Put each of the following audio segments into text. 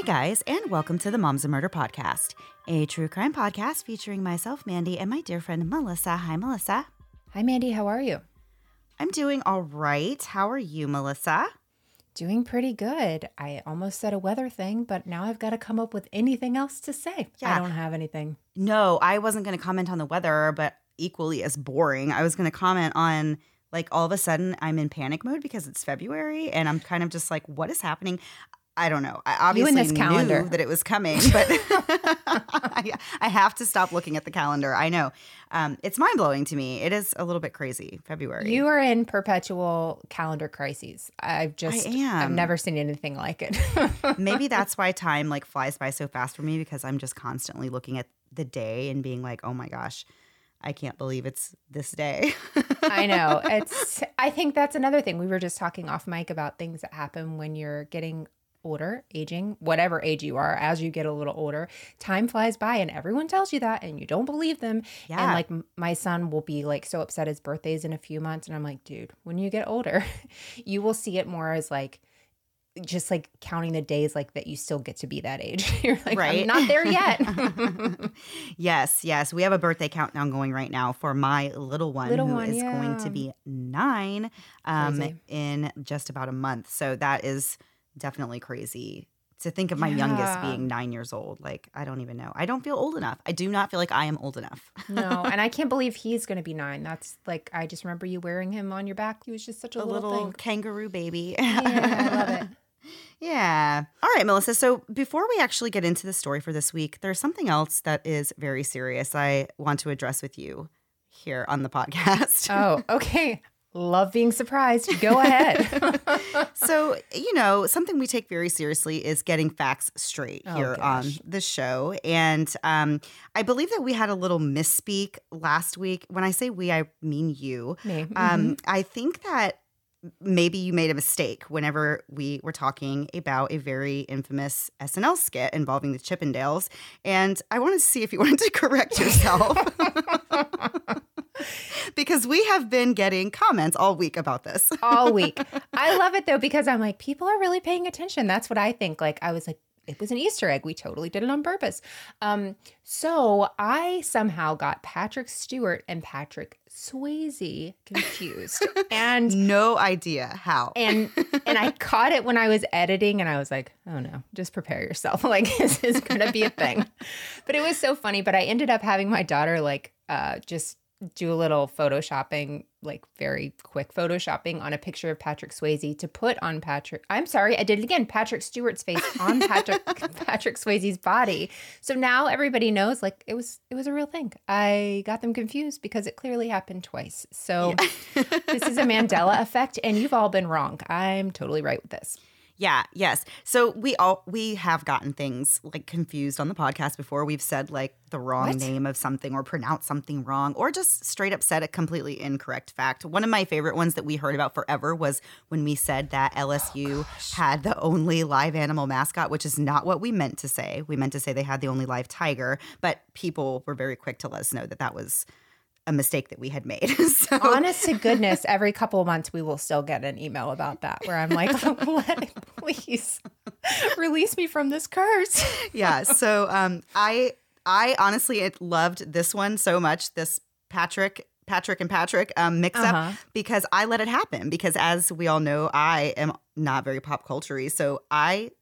Hey guys, and welcome to the Moms of Murder podcast, a true crime podcast featuring myself, Mandy, and my dear friend Melissa. Hi, Melissa. Hi, Mandy. How are you? I'm doing all right. How are you, Melissa? Doing pretty good. I almost said a weather thing, but now I've got to come up with anything else to say. Yeah. I don't have anything. No, I wasn't going to comment on the weather, but equally as boring. I was going to comment on like all of a sudden I'm in panic mode because it's February and I'm kind of just like, what is happening? I don't know. I obviously this calendar. knew that it was coming, but I, I have to stop looking at the calendar. I know. Um, it's mind blowing to me. It is a little bit crazy. February. You are in perpetual calendar crises. I've just, I am. I've never seen anything like it. Maybe that's why time like flies by so fast for me because I'm just constantly looking at the day and being like, oh my gosh, I can't believe it's this day. I know. It's I think that's another thing. We were just talking off mic about things that happen when you're getting older, aging, whatever age you are, as you get a little older, time flies by and everyone tells you that and you don't believe them. Yeah. And like m- my son will be like so upset his birthday's in a few months and I'm like, dude, when you get older, you will see it more as like just like counting the days like that you still get to be that age. You're like, Right. I'm not there yet. yes, yes. We have a birthday countdown going right now for my little one Little who one, is going to be nine um, Crazy. in just about a month. So that is definitely crazy to think of my youngest being nine years old. Like, I don't even know. I don't feel old enough. I do not feel like I am old enough. no, and I can't believe he's going to be nine. That's like I just remember you wearing him on your back. He was just such a, a little, little thing. kangaroo baby. Yeah, I love it. Yeah. All right, Melissa. So before we actually get into the story for this week, there's something else that is very serious I want to address with you here on the podcast. Oh, okay. Love being surprised. Go ahead. so, you know, something we take very seriously is getting facts straight Oh, here on the show. And um, I believe that we had a little misspeak last week. When I say we, I mean you. Me. Um, I think that maybe you made a mistake whenever we were talking about a very infamous SNL skit involving the Chippendales. And I wanted to see if you wanted to correct yourself. because we have been getting comments all week about this. all week. I love it though because I'm like, people are really paying attention. That's what I think. Like, I was like, it was an Easter egg. We totally did it on purpose. Um, so I somehow got Patrick Stewart and Patrick Swayze confused, and no idea how. and and I caught it when I was editing, and I was like, oh no, just prepare yourself. Like this is gonna be a thing. But it was so funny. But I ended up having my daughter like uh, just do a little photoshopping, like very quick photoshopping on a picture of Patrick Swayze to put on Patrick. I'm sorry, I did it again. Patrick Stewart's face on Patrick Patrick Swayze's body. So now everybody knows like it was it was a real thing. I got them confused because it clearly happened twice. So this is a Mandela effect and you've all been wrong. I'm totally right with this. Yeah, yes. So we all we have gotten things like confused on the podcast before. We've said like the wrong What? name of something or pronounced something wrong or just straight up said a completely incorrect fact. One of my favorite ones that we heard about forever was when we said that LSU had the only live animal mascot, which is not what we meant to say. We meant to say they had the only live tiger, but people were very quick to let us know that that was a mistake that we had made. so Honest to goodness, every couple of months we will still get an email about that where I'm like, "Let- please release me from this curse. yeah. So um, I I honestly it loved this one so much. This Patrick. Patrick and Patrick um, mix up Uh-huh. because I let it happen. Because as we all know, I am not very pop culture so I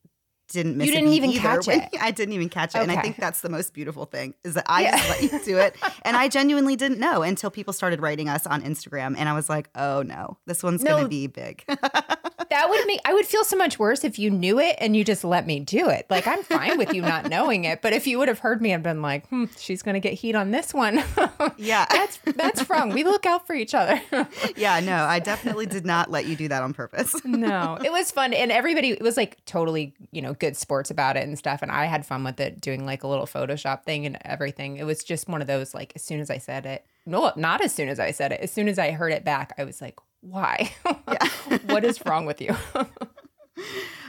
didn't miss. You didn't even either catch when- it. I didn't even catch it, and I think that's the most beautiful thing is that I Yeah. just let you do it, and I genuinely didn't know until people started writing us on Instagram, and I was like, oh no, this one's No. gonna be big. That would make I would feel so much worse if you knew it and you just let me do it. Like I'm fine with you not knowing it, but if you would have heard me and been like, hmm, she's gonna get heat on this one. yeah, that's that's wrong. We look out for each other. yeah, no, I definitely did not let you do that on purpose. no, it was fun, and everybody it was like totally you know good sports about it and stuff, and I had fun with it, doing like a little Photoshop thing and everything. It was just one of those like as soon as I said it, no, not as soon as I said it, as soon as I heard it back, I was like, why? what is wrong with you?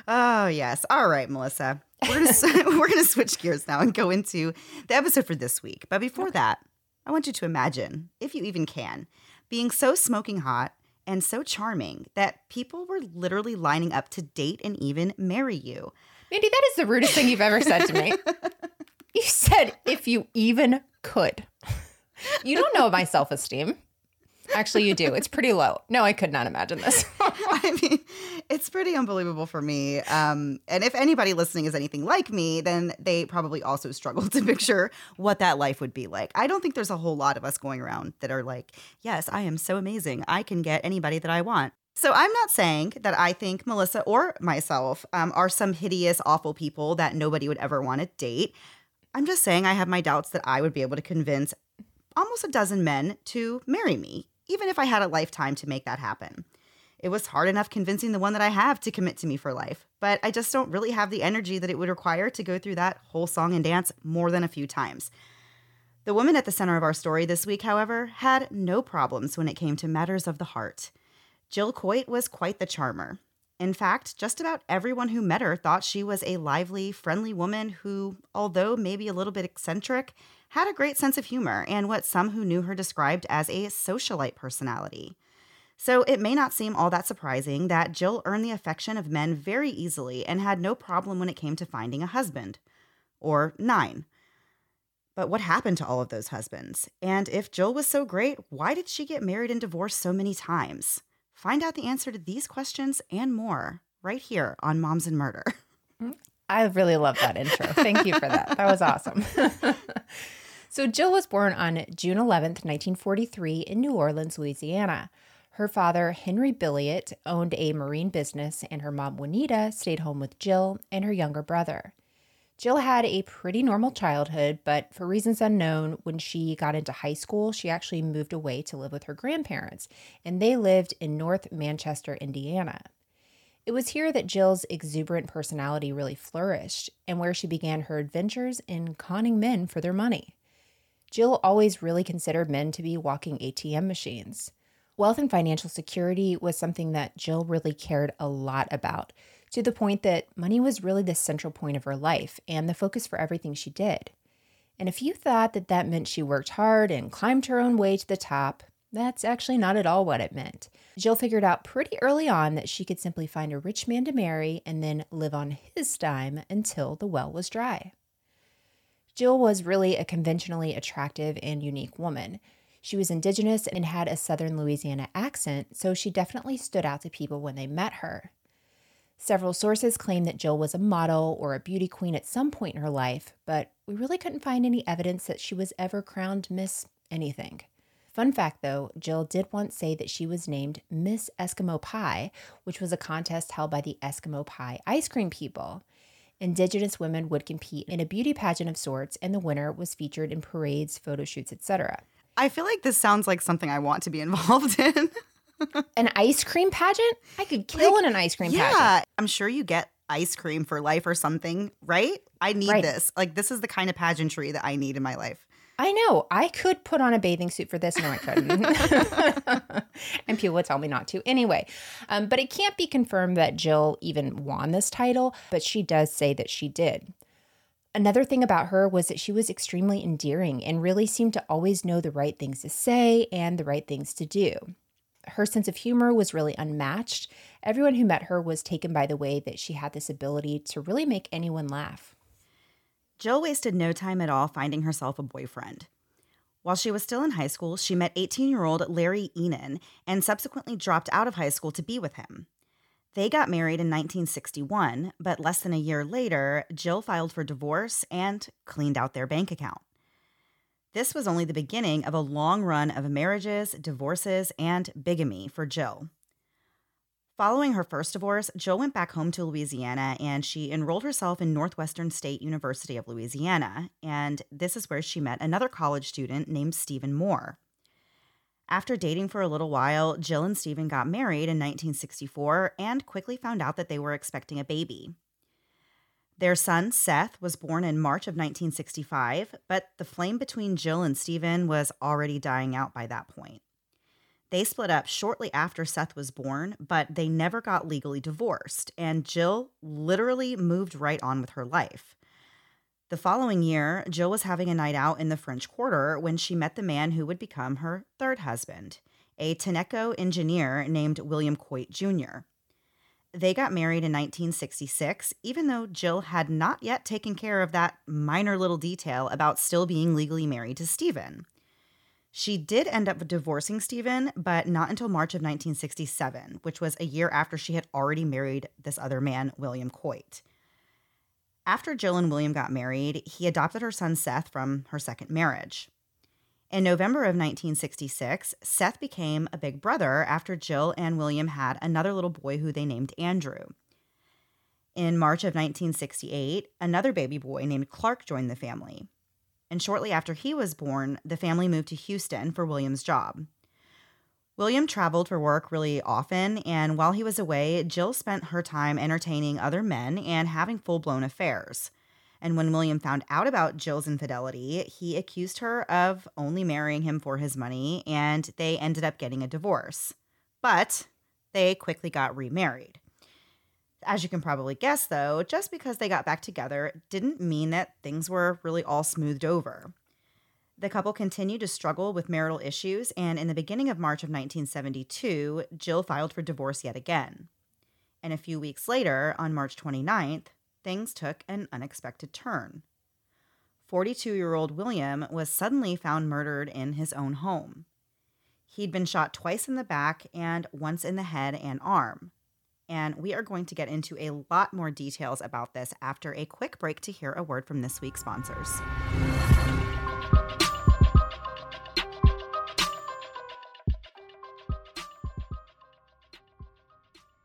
Oh yes. All right, Melissa. We're gonna we're gonna switch gears now and go into the episode for this week. But before that, I want you to imagine, if you even can, being so smoking hot and so charming that people were literally lining up to date and even marry you. Mandy, that is the rudest thing you've ever said to me. You said if you even could. You don't know my self esteem. Actually, you do. It's pretty low. No, I could not imagine this. I mean, it's pretty unbelievable for me. Um, and if anybody listening is anything like me, then they probably also struggle to picture what that life would be like. I don't think there's a whole lot of us going around that are like, yes, I am so amazing. I can get anybody that I want. So I'm not saying that I think Melissa or myself um, are some hideous, awful people that nobody would ever want to date. I'm just saying I have my doubts that I would be able to convince almost a dozen men to marry me, even if I had a lifetime to make that happen. It was hard enough convincing the one that I have to commit to me for life, but I just don't really have the energy that it would require to go through that whole song and dance more than a few times. The woman at the center of our story this week, however, had no problems when it came to matters of the heart. Jill Coit was quite the charmer. In fact, just about everyone who met her thought she was a lively, friendly woman who, although maybe a little bit eccentric, had a great sense of humor and what some who knew her described as a socialite personality. So it may not seem all that surprising that Jill earned the affection of men very easily and had no problem when it came to finding a husband. Or nine. But what happened to all of those husbands? And if Jill was so great, why did she get married and divorced so many times? Find out the answer to these questions and more right here on Moms and Murder. Mm, I really love that intro. Thank you for that. That was awesome. so, Jill was born on June 11th, 1943, in New Orleans, Louisiana. Her father, Henry Billiot, owned a marine business, and her mom, Juanita, stayed home with Jill and her younger brother. Jill had a pretty normal childhood, but for reasons unknown, when she got into high school, she actually moved away to live with her grandparents, and they lived in North Manchester, Indiana. It was here that Jill's exuberant personality really flourished and where she began her adventures in conning men for their money. Jill always really considered men to be walking ATM machines. Wealth and financial security was something that Jill really cared a lot about, to the point that money was really the central point of her life and the focus for everything she did. And if you thought that that meant she worked hard and climbed her own way to the top, That's actually not at all what it meant. Jill figured out pretty early on that she could simply find a rich man to marry and then live on his dime until the well was dry. Jill was really a conventionally attractive and unique woman. She was indigenous and had a southern Louisiana accent, so she definitely stood out to people when they met her. Several sources claim that Jill was a model or a beauty queen at some point in her life, but we really couldn't find any evidence that she was ever crowned Miss anything. Fun fact though, Jill did once say that she was named Miss Eskimo Pie, which was a contest held by the Eskimo Pie ice cream people. Indigenous women would compete in a beauty pageant of sorts, and the winner was featured in parades, photo shoots, etc. I feel like this sounds like something I want to be involved in. an ice cream pageant? I could kill like, in an ice cream yeah, pageant. Yeah, I'm sure you get ice cream for life or something, right? I need right. this. Like this is the kind of pageantry that I need in my life. I know. I could put on a bathing suit for this, No, I couldn't. and people would tell me not to anyway. Um, but it can't be confirmed that Jill even won this title, but she does say that she did. Another thing about her was that she was extremely endearing and really seemed to always know the right things to say and the right things to do. Her sense of humor was really unmatched. Everyone who met her was taken by the way that she had this ability to really make anyone laugh. Jill wasted no time at all finding herself a boyfriend. While she was still in high school, she met 18 year old Larry Enan and subsequently dropped out of high school to be with him. They got married in 1961, but less than a year later, Jill filed for divorce and cleaned out their bank account. This was only the beginning of a long run of marriages, divorces, and bigamy for Jill. Following her first divorce, Jill went back home to Louisiana and she enrolled herself in Northwestern State University of Louisiana. And this is where she met another college student named Stephen Moore. After dating for a little while, Jill and Stephen got married in 1964 and quickly found out that they were expecting a baby. Their son, Seth, was born in March of 1965, but the flame between Jill and Stephen was already dying out by that point. They split up shortly after Seth was born, but they never got legally divorced, and Jill literally moved right on with her life. The following year, Jill was having a night out in the French Quarter when she met the man who would become her third husband, a Tenneco engineer named William Coit Jr. They got married in 1966, even though Jill had not yet taken care of that minor little detail about still being legally married to Stephen. She did end up divorcing Stephen, but not until March of 1967, which was a year after she had already married this other man, William Coit. After Jill and William got married, he adopted her son Seth from her second marriage. In November of 1966, Seth became a big brother after Jill and William had another little boy who they named Andrew. In March of 1968, another baby boy named Clark joined the family and shortly after he was born, the family moved to Houston for William's job. William traveled for work really often, and while he was away, Jill spent her time entertaining other men and having full blown affairs. And when William found out about Jill's infidelity, he accused her of only marrying him for his money, and they ended up getting a divorce. But they quickly got remarried. As you can probably guess, though, just because they got back together didn't mean that things were really all smoothed over. The couple continued to struggle with marital issues, and in the beginning of March of 1972, Jill filed for divorce yet again. And a few weeks later, on March 29th, things took an unexpected turn. 42 year old William was suddenly found murdered in his own home. He'd been shot twice in the back and once in the head and arm. And we are going to get into a lot more details about this after a quick break to hear a word from this week's sponsors.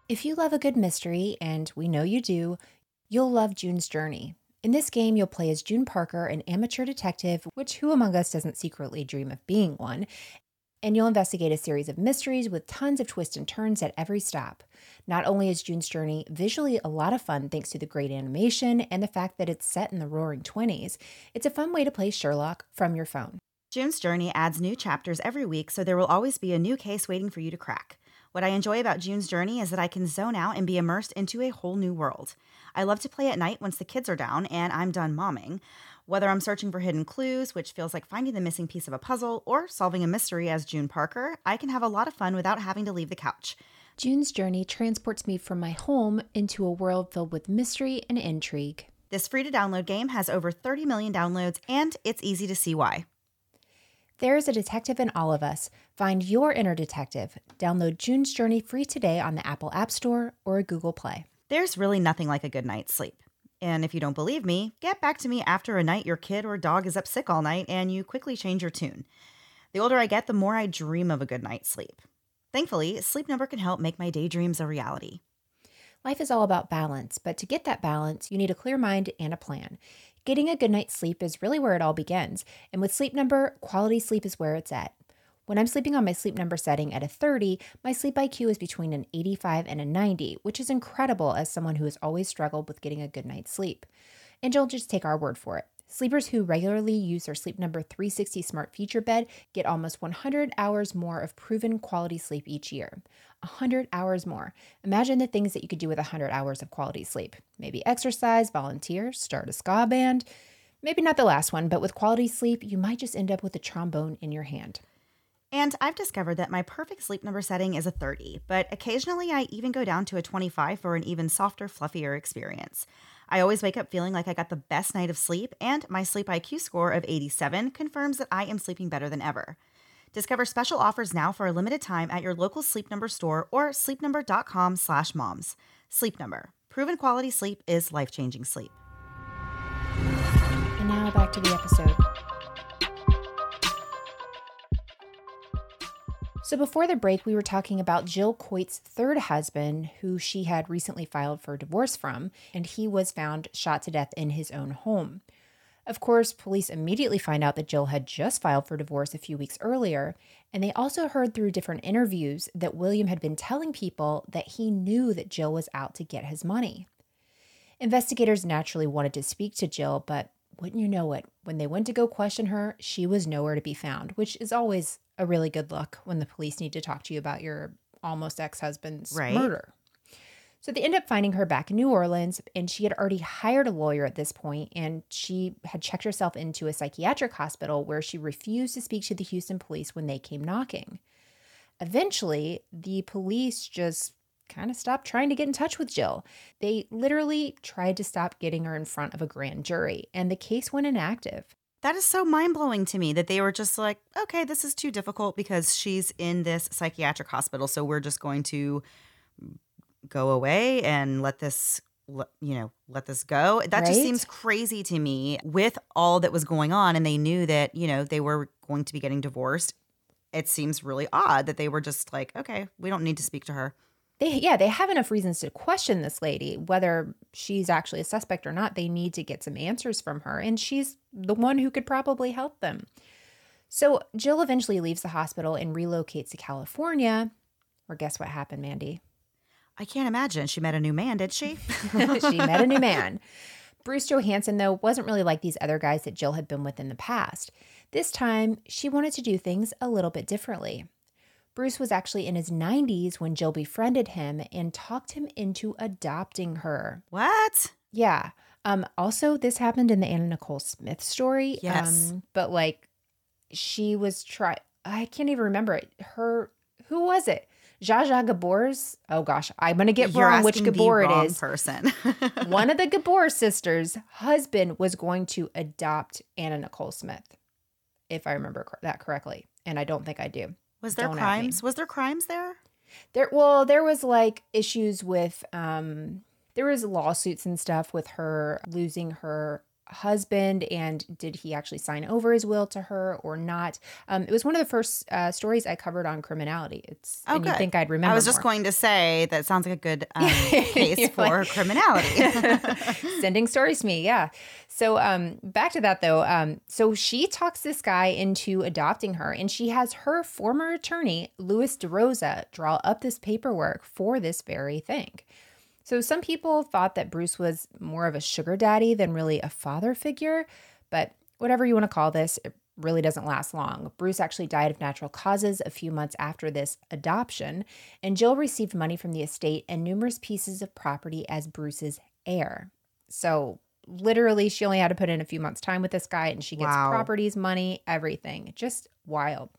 If you love a good mystery, and we know you do, you'll love June's Journey. In this game, you'll play as June Parker, an amateur detective, which who among us doesn't secretly dream of being one, and you'll investigate a series of mysteries with tons of twists and turns at every stop. Not only is June's Journey visually a lot of fun thanks to the great animation and the fact that it's set in the roaring 20s, it's a fun way to play Sherlock from your phone. June's Journey adds new chapters every week, so there will always be a new case waiting for you to crack. What I enjoy about June's Journey is that I can zone out and be immersed into a whole new world. I love to play at night once the kids are down and I'm done momming, Whether I'm searching for hidden clues, which feels like finding the missing piece of a puzzle, or solving a mystery as June Parker, I can have a lot of fun without having to leave the couch. June's journey transports me from my home into a world filled with mystery and intrigue. This free to download game has over 30 million downloads, and it's easy to see why. There's a detective in all of us. Find your inner detective. Download June's Journey free today on the Apple App Store or Google Play. There's really nothing like a good night's sleep. And if you don't believe me, get back to me after a night your kid or dog is up sick all night and you quickly change your tune. The older I get, the more I dream of a good night's sleep. Thankfully, Sleep Number can help make my daydreams a reality. Life is all about balance, but to get that balance, you need a clear mind and a plan. Getting a good night's sleep is really where it all begins, and with Sleep Number, quality sleep is where it's at. When I'm sleeping on my sleep number setting at a 30, my sleep IQ is between an 85 and a 90, which is incredible as someone who has always struggled with getting a good night's sleep. And don't just take our word for it. Sleepers who regularly use their Sleep Number 360 smart feature bed get almost 100 hours more of proven quality sleep each year. 100 hours more. Imagine the things that you could do with 100 hours of quality sleep. Maybe exercise, volunteer, start a ska band. Maybe not the last one, but with quality sleep, you might just end up with a trombone in your hand. And I've discovered that my perfect sleep number setting is a 30, but occasionally I even go down to a 25 for an even softer, fluffier experience. I always wake up feeling like I got the best night of sleep, and my sleep IQ score of 87 confirms that I am sleeping better than ever. Discover special offers now for a limited time at your local Sleep Number store or sleepnumber.com/moms. Sleep Number. Proven quality sleep is life-changing sleep. And now back to the episode. So, before the break, we were talking about Jill Coit's third husband, who she had recently filed for divorce from, and he was found shot to death in his own home. Of course, police immediately find out that Jill had just filed for divorce a few weeks earlier, and they also heard through different interviews that William had been telling people that he knew that Jill was out to get his money. Investigators naturally wanted to speak to Jill, but wouldn't you know it, when they went to go question her, she was nowhere to be found, which is always a really good look when the police need to talk to you about your almost ex husband's Right. murder. So they end up finding her back in New Orleans, and she had already hired a lawyer at this point, and she had checked herself into a psychiatric hospital where she refused to speak to the Houston police when they came knocking. Eventually, the police just kind of stopped trying to get in touch with Jill. They literally tried to stop getting her in front of a grand jury, and the case went inactive. That is so mind blowing to me that they were just like, okay, this is too difficult because she's in this psychiatric hospital. So we're just going to go away and let this, you know, let this go. That just seems crazy to me with all that was going on. And they knew that, you know, they were going to be getting divorced. It seems really odd that they were just like, okay, we don't need to speak to her. They yeah, they have enough reasons to question this lady whether she's actually a suspect or not. They need to get some answers from her and she's the one who could probably help them. So, Jill eventually leaves the hospital and relocates to California. Or guess what happened, Mandy? I can't imagine. She met a new man, did she? she met a new man. Bruce Johansson, though, wasn't really like these other guys that Jill had been with in the past. This time, she wanted to do things a little bit differently. Bruce was actually in his 90s when Jill befriended him and talked him into adopting her. what? Yeah. Um, also, this happened in the Anna Nicole Smith story. Yes. Um, but like, she was try. I can't even remember it. Her who was it? Zsa Zsa Gabor's. Oh gosh, I'm gonna get You're wrong which Gabor it is. person. One of the Gabor sisters' husband was going to adopt Anna Nicole Smith, if I remember cor- that correctly, and I don't think I do. Was there Don't crimes? Was there crimes there? There, well, there was like issues with, um, there was lawsuits and stuff with her losing her husband and did he actually sign over his will to her or not? Um it was one of the first uh stories i covered on criminality. It's Oh, and you think i'd remember I was just more. going to say that sounds like a good um, case for like- criminality. sending stories to me yeah. So um back to that though um so she talks this guy into adopting her and she has her former attorney louis derosa draw up this paperwork for this very thing so some people thought that bruce was more of a sugar daddy than really a father figure but whatever you want to call this it really doesn't last long. Bruce actually died of natural causes a few months after this adoption, and Jill received money from the estate and numerous pieces of property as Bruce's heir. So literally, she only had to put in a few months' time with this guy, and she gets Wow. properties, money, everything. Just wild.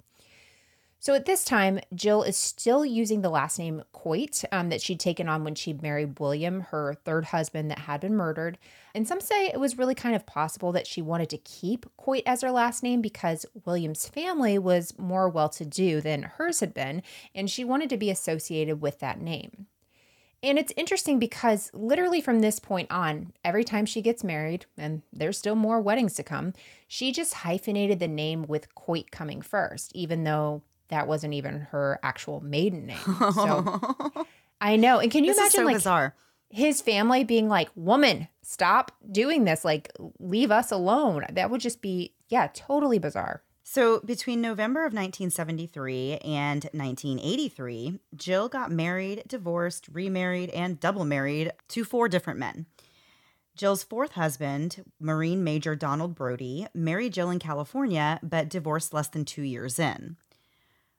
So at this time, Jill is still using the last name Coit um, that she'd taken on when she married William, her third husband that had been murdered. And some say it was really kind of possible that she wanted to keep Coit as her last name because William's family was more well to do than hers had been, and she wanted to be associated with that name. And it's interesting because literally from this point on, every time she gets married, and there's still more weddings to come, she just hyphenated the name with Coit coming first, even though that wasn't even her actual maiden name. So I know. And can you This imagine so like bizarre. his family being like, "Woman, stop doing this. Like leave us alone." That would just be yeah, totally bizarre. So, between November of 1973 and 1983, Jill got married, divorced, remarried, and double married to four different men. Jill's fourth husband, Marine Major Donald Brody, married Jill in California but divorced less than two years in.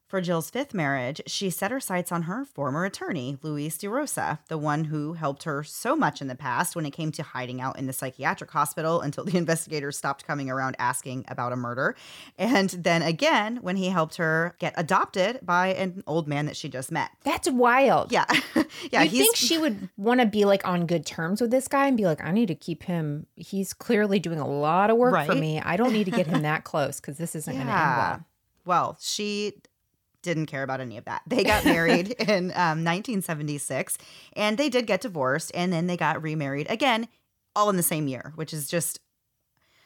For Jill's fifth marriage, she set her sights on her former attorney, Luis de Rosa, the one who helped her so much in the past when it came to hiding out in the psychiatric hospital until the investigators stopped coming around asking about a murder. And then again, when he helped her get adopted by an old man that she just met. That's wild. Yeah. yeah. you think she would want to be like on good terms with this guy and be like, I need to keep him. He's clearly doing a lot of work for me. I don't need to get him that close because this isn't going to end well. Well, she didn't care about any of that. They got married in um, 1976 and they did get divorced and then they got remarried again, all in the same year, which is just.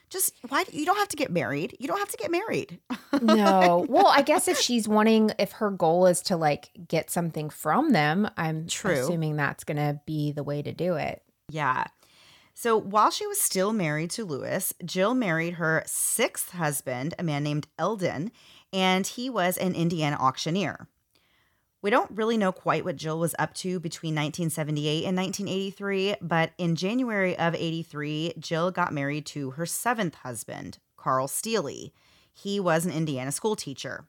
Just why you don't have to get married. You don't have to get married. No. Well, I guess if she's wanting, if her goal is to like get something from them, I'm True. assuming that's going to be the way to do it. Yeah. So while she was still married to Lewis, Jill married her sixth husband, a man named Eldon, and he was an Indiana auctioneer. We don't really know quite what Jill was up to between 1978 and 1983, but in January of 83, Jill got married to her seventh husband, Carl Steely. He was an Indiana school teacher.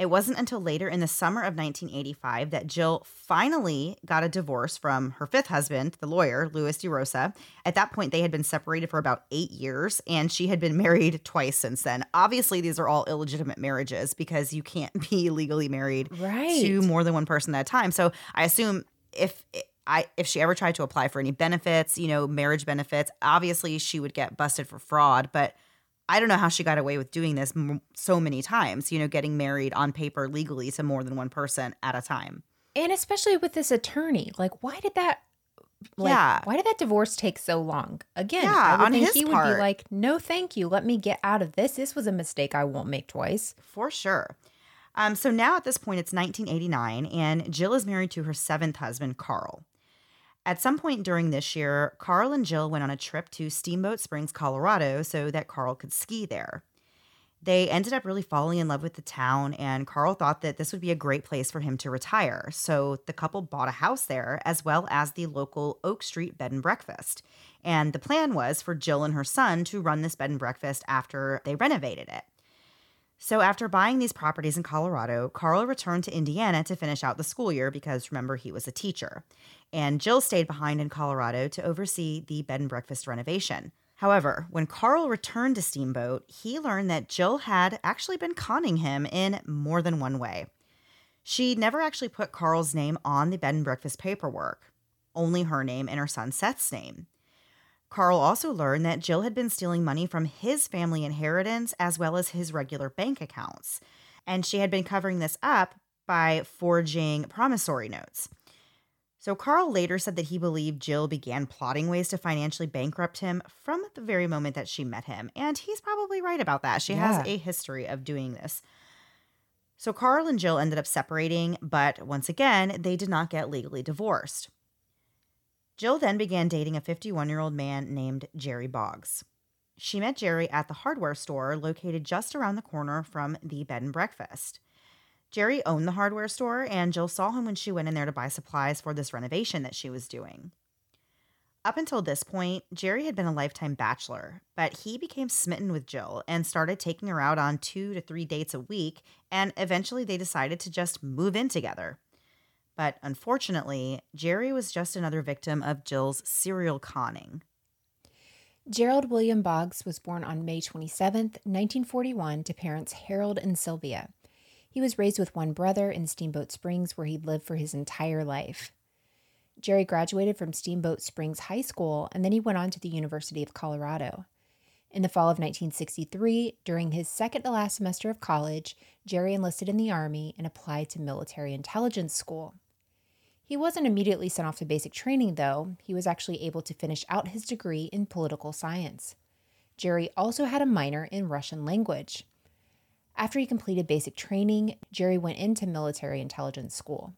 It wasn't until later in the summer of 1985 that Jill finally got a divorce from her fifth husband, the lawyer, Louis DeRosa. At that point, they had been separated for about eight years, and she had been married twice since then. Obviously, these are all illegitimate marriages because you can't be legally married Right. to more than one person at a time. So I assume if I if she ever tried to apply for any benefits, you know, marriage benefits, obviously she would get busted for fraud, but I don't know how she got away with doing this m- so many times, you know, getting married on paper legally to more than one person at a time. And especially with this attorney, like, why did that? Like, Yeah. Why did that divorce take so long? Again, Yeah, I would on think his he would part. be like, "No, thank you. Let me get out of this. This was a mistake I won't make twice." For sure. Um, so now at this point, it's 1989, and Jill is married to her seventh husband, Carl. At some point during this year, Carl and Jill went on a trip to Steamboat Springs, Colorado, so that Carl could ski there. They ended up really falling in love with the town, and Carl thought that this would be a great place for him to retire. So the couple bought a house there, as well as the local Oak Street bed and breakfast. And the plan was for Jill and her son to run this bed and breakfast after they renovated it. So, after buying these properties in Colorado, Carl returned to Indiana to finish out the school year because remember, he was a teacher. And Jill stayed behind in Colorado to oversee the bed and breakfast renovation. However, when Carl returned to Steamboat, he learned that Jill had actually been conning him in more than one way. She never actually put Carl's name on the bed and breakfast paperwork, only her name and her son Seth's name. Carl also learned that Jill had been stealing money from his family inheritance as well as his regular bank accounts. And she had been covering this up by forging promissory notes. So Carl later said that he believed Jill began plotting ways to financially bankrupt him from the very moment that she met him. And he's probably right about that. She has a history of doing this. So Carl and Jill ended up separating, but once again, they did not get legally divorced. Jill then began dating a 51 year old man named Jerry Boggs. She met Jerry at the hardware store located just around the corner from the bed and breakfast. Jerry owned the hardware store, and Jill saw him when she went in there to buy supplies for this renovation that she was doing. Up until this point, Jerry had been a lifetime bachelor, but he became smitten with Jill and started taking her out on two to three dates a week, and eventually they decided to just move in together. But unfortunately, Jerry was just another victim of Jill's serial conning. Gerald William Boggs was born on May 27, 1941, to parents Harold and Sylvia. He was raised with one brother in Steamboat Springs, where he'd lived for his entire life. Jerry graduated from Steamboat Springs High School and then he went on to the University of Colorado. In the fall of 1963, during his second to last semester of college, Jerry enlisted in the Army and applied to military intelligence school. He wasn't immediately sent off to basic training, though. He was actually able to finish out his degree in political science. Jerry also had a minor in Russian language. After he completed basic training, Jerry went into military intelligence school.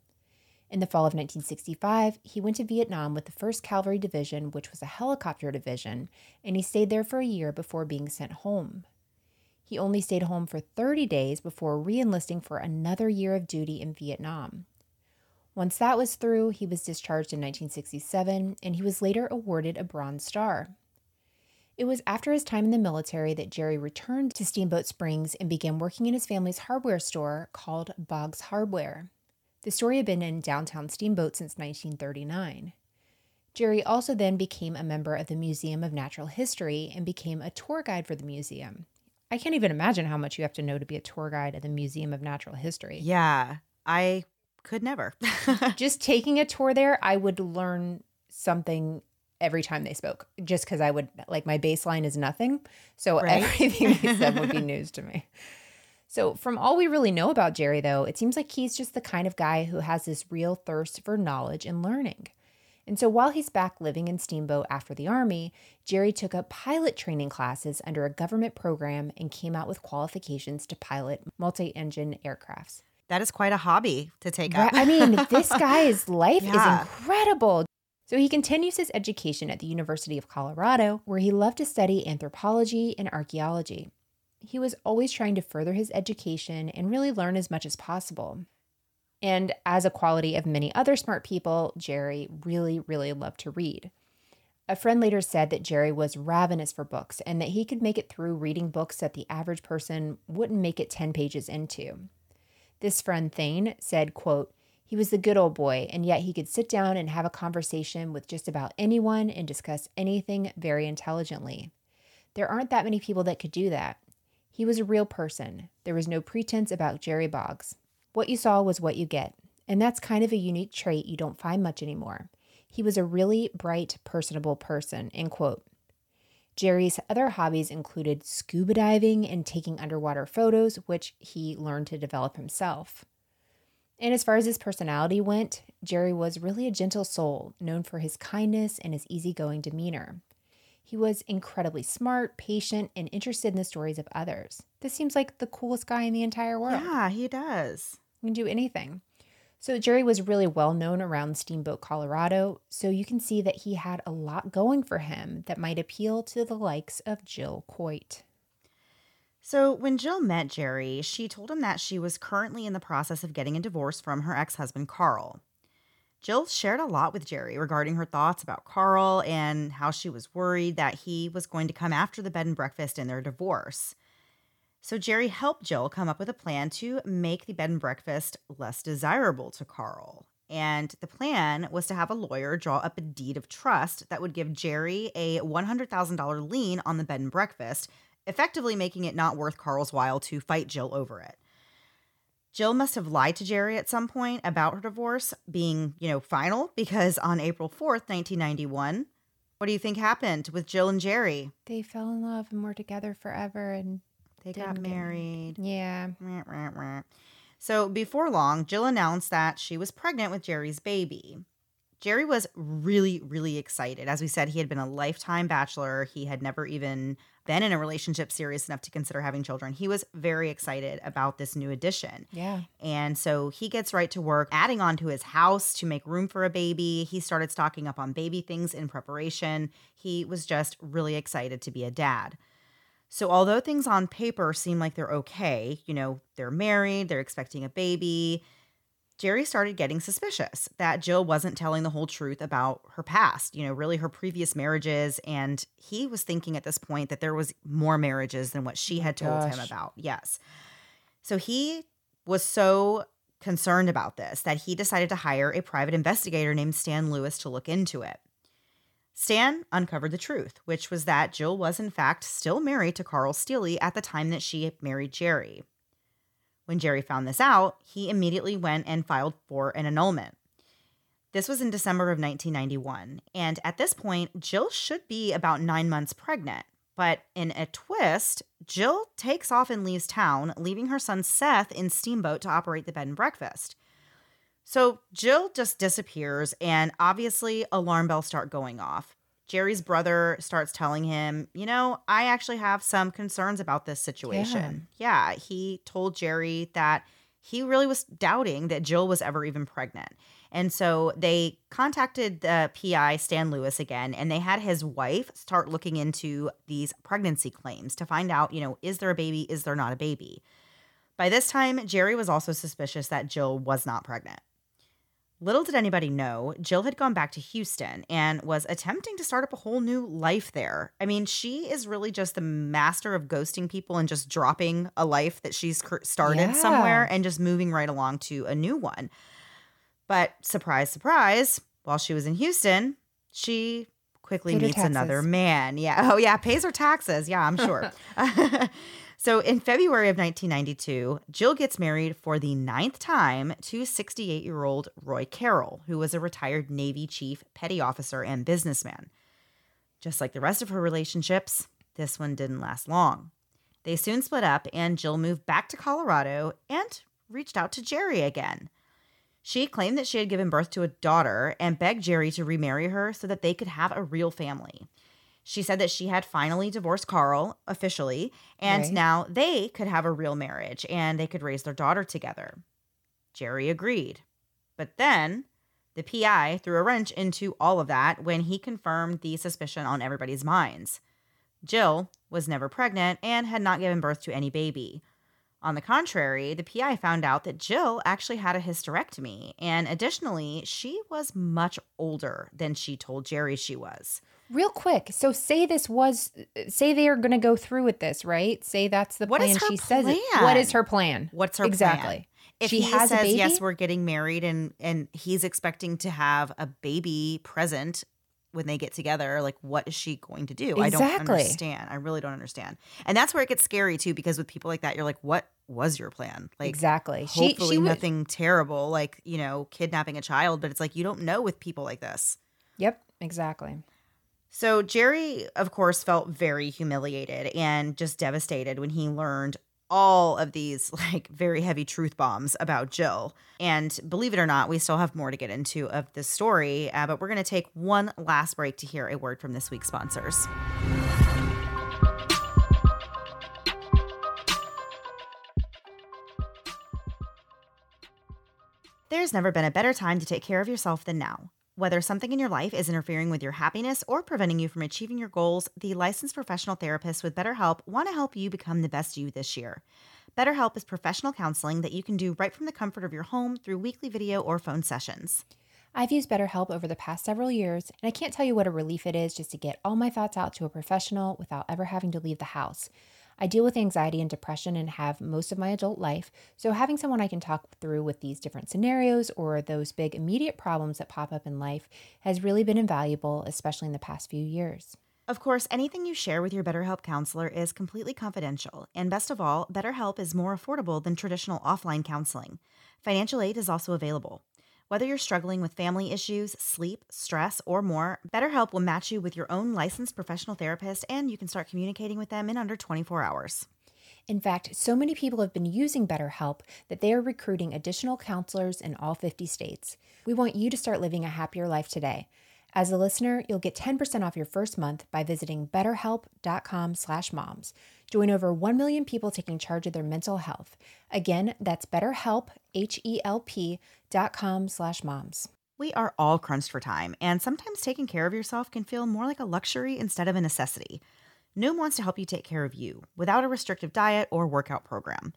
In the fall of 1965, he went to Vietnam with the 1st Cavalry Division, which was a helicopter division, and he stayed there for a year before being sent home. He only stayed home for 30 days before re enlisting for another year of duty in Vietnam. Once that was through, he was discharged in 1967 and he was later awarded a Bronze Star. It was after his time in the military that Jerry returned to Steamboat Springs and began working in his family's hardware store called Boggs Hardware. The store had been in downtown Steamboat since 1939. Jerry also then became a member of the Museum of Natural History and became a tour guide for the museum. I can't even imagine how much you have to know to be a tour guide at the Museum of Natural History. Yeah, I could never. just taking a tour there, I would learn something every time they spoke, just because I would, like, my baseline is nothing. So right? everything they said would be news to me. So, from all we really know about Jerry, though, it seems like he's just the kind of guy who has this real thirst for knowledge and learning. And so, while he's back living in Steamboat after the Army, Jerry took up pilot training classes under a government program and came out with qualifications to pilot multi engine aircrafts. That is quite a hobby to take up. I mean, this guy's life yeah. is incredible. So he continues his education at the University of Colorado, where he loved to study anthropology and archaeology he was always trying to further his education and really learn as much as possible. And as a quality of many other smart people, Jerry really, really loved to read. A friend later said that Jerry was ravenous for books and that he could make it through reading books that the average person wouldn't make it 10 pages into. This friend Thane said, quote, he was the good old boy, and yet he could sit down and have a conversation with just about anyone and discuss anything very intelligently. There aren't that many people that could do that. He was a real person. There was no pretense about Jerry Boggs. What you saw was what you get. And that's kind of a unique trait you don't find much anymore. He was a really bright, personable person. End quote. Jerry's other hobbies included scuba diving and taking underwater photos, which he learned to develop himself. And as far as his personality went, Jerry was really a gentle soul, known for his kindness and his easygoing demeanor. He was incredibly smart, patient, and interested in the stories of others. This seems like the coolest guy in the entire world. Yeah, he does. He can do anything. So Jerry was really well known around Steamboat, Colorado, so you can see that he had a lot going for him that might appeal to the likes of Jill Coit. So, when Jill met Jerry, she told him that she was currently in the process of getting a divorce from her ex husband, Carl. Jill shared a lot with Jerry regarding her thoughts about Carl and how she was worried that he was going to come after the bed and breakfast in their divorce. So Jerry helped Jill come up with a plan to make the bed and breakfast less desirable to Carl. And the plan was to have a lawyer draw up a deed of trust that would give Jerry a $100,000 lien on the bed and breakfast, effectively making it not worth Carl's while to fight Jill over it. Jill must have lied to Jerry at some point about her divorce being, you know, final because on April 4th, 1991, what do you think happened with Jill and Jerry? They fell in love and were together forever and they got married. Yeah. So before long, Jill announced that she was pregnant with Jerry's baby. Jerry was really, really excited. As we said, he had been a lifetime bachelor. He had never even been in a relationship serious enough to consider having children. He was very excited about this new addition. Yeah. And so he gets right to work adding on to his house to make room for a baby. He started stocking up on baby things in preparation. He was just really excited to be a dad. So, although things on paper seem like they're okay, you know, they're married, they're expecting a baby, Jerry started getting suspicious that Jill wasn't telling the whole truth about her past, you know, really her previous marriages. And he was thinking at this point that there was more marriages than what she oh had told Gosh. him about. Yes. So he was so concerned about this that he decided to hire a private investigator named Stan Lewis to look into it. Stan uncovered the truth, which was that Jill was in fact still married to Carl Steely at the time that she married Jerry. When Jerry found this out, he immediately went and filed for an annulment. This was in December of 1991, and at this point, Jill should be about nine months pregnant. But in a twist, Jill takes off and leaves town, leaving her son Seth in Steamboat to operate the bed and breakfast. So Jill just disappears, and obviously, alarm bells start going off. Jerry's brother starts telling him, You know, I actually have some concerns about this situation. Yeah. yeah, he told Jerry that he really was doubting that Jill was ever even pregnant. And so they contacted the PI, Stan Lewis, again, and they had his wife start looking into these pregnancy claims to find out, you know, is there a baby? Is there not a baby? By this time, Jerry was also suspicious that Jill was not pregnant. Little did anybody know, Jill had gone back to Houston and was attempting to start up a whole new life there. I mean, she is really just the master of ghosting people and just dropping a life that she's started yeah. somewhere and just moving right along to a new one. But surprise, surprise, while she was in Houston, she quickly meets another man. Yeah. Oh, yeah. Pays her taxes. Yeah, I'm sure. So in February of 1992, Jill gets married for the ninth time to 68 year old Roy Carroll, who was a retired Navy chief, petty officer, and businessman. Just like the rest of her relationships, this one didn't last long. They soon split up, and Jill moved back to Colorado and reached out to Jerry again. She claimed that she had given birth to a daughter and begged Jerry to remarry her so that they could have a real family. She said that she had finally divorced Carl officially, and right. now they could have a real marriage and they could raise their daughter together. Jerry agreed. But then the PI threw a wrench into all of that when he confirmed the suspicion on everybody's minds. Jill was never pregnant and had not given birth to any baby. On the contrary, the PI found out that Jill actually had a hysterectomy, and additionally, she was much older than she told Jerry she was. Real quick, so say this was, say they are going to go through with this, right? Say that's the what plan. she plan? says it. What is her plan? What's her exactly? Plan? If she he says yes, we're getting married, and and he's expecting to have a baby present when they get together like what is she going to do? Exactly. i don't understand. I really don't understand. And that's where it gets scary too because with people like that you're like what was your plan? Like exactly. Hopefully she, she nothing would... terrible like you know kidnapping a child but it's like you don't know with people like this. Yep exactly. So jerry of course felt very humiliated and just devastated when he learned all of these like very heavy truth bombs about Jill. And believe it or not, we still have more to get into of this story, uh, but we're going to take one last break to hear a word from this week's sponsors. There's never been a better time to take care of yourself than now. Whether something in your life is interfering with your happiness or preventing you from achieving your goals, the licensed professional therapists with BetterHelp want to help you become the best you this year. BetterHelp is professional counseling that you can do right from the comfort of your home through weekly video or phone sessions. I've used BetterHelp over the past several years, and I can't tell you what a relief it is just to get all my thoughts out to a professional without ever having to leave the house. I deal with anxiety and depression and have most of my adult life, so having someone I can talk through with these different scenarios or those big immediate problems that pop up in life has really been invaluable, especially in the past few years. Of course, anything you share with your BetterHelp counselor is completely confidential, and best of all, BetterHelp is more affordable than traditional offline counseling. Financial aid is also available. Whether you're struggling with family issues, sleep, stress, or more, BetterHelp will match you with your own licensed professional therapist and you can start communicating with them in under 24 hours. In fact, so many people have been using BetterHelp that they are recruiting additional counselors in all 50 states. We want you to start living a happier life today. As a listener, you'll get 10% off your first month by visiting betterhelp.com/moms. Join over 1 million people taking charge of their mental health. Again, that's betterhelp, H-E-L-P dot com slash moms. We are all crunched for time, and sometimes taking care of yourself can feel more like a luxury instead of a necessity. Noom wants to help you take care of you without a restrictive diet or workout program.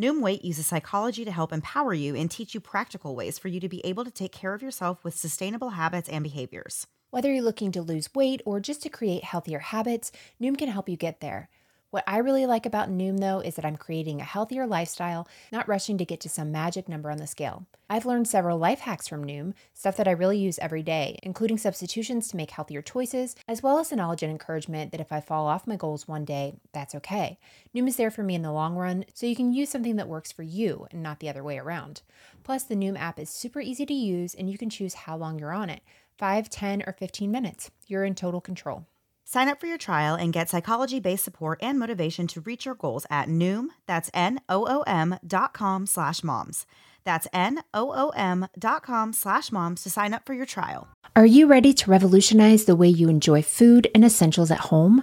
Noom Weight uses psychology to help empower you and teach you practical ways for you to be able to take care of yourself with sustainable habits and behaviors. Whether you're looking to lose weight or just to create healthier habits, Noom can help you get there. What I really like about Noom, though, is that I'm creating a healthier lifestyle, not rushing to get to some magic number on the scale. I've learned several life hacks from Noom, stuff that I really use every day, including substitutions to make healthier choices, as well as the knowledge and encouragement that if I fall off my goals one day, that's okay. Noom is there for me in the long run, so you can use something that works for you and not the other way around. Plus, the Noom app is super easy to use, and you can choose how long you're on it 5, 10, or 15 minutes. You're in total control. Sign up for your trial and get psychology based support and motivation to reach your goals at Noom. That's N O O M dot com slash moms. That's N O O M dot com slash moms to sign up for your trial. Are you ready to revolutionize the way you enjoy food and essentials at home?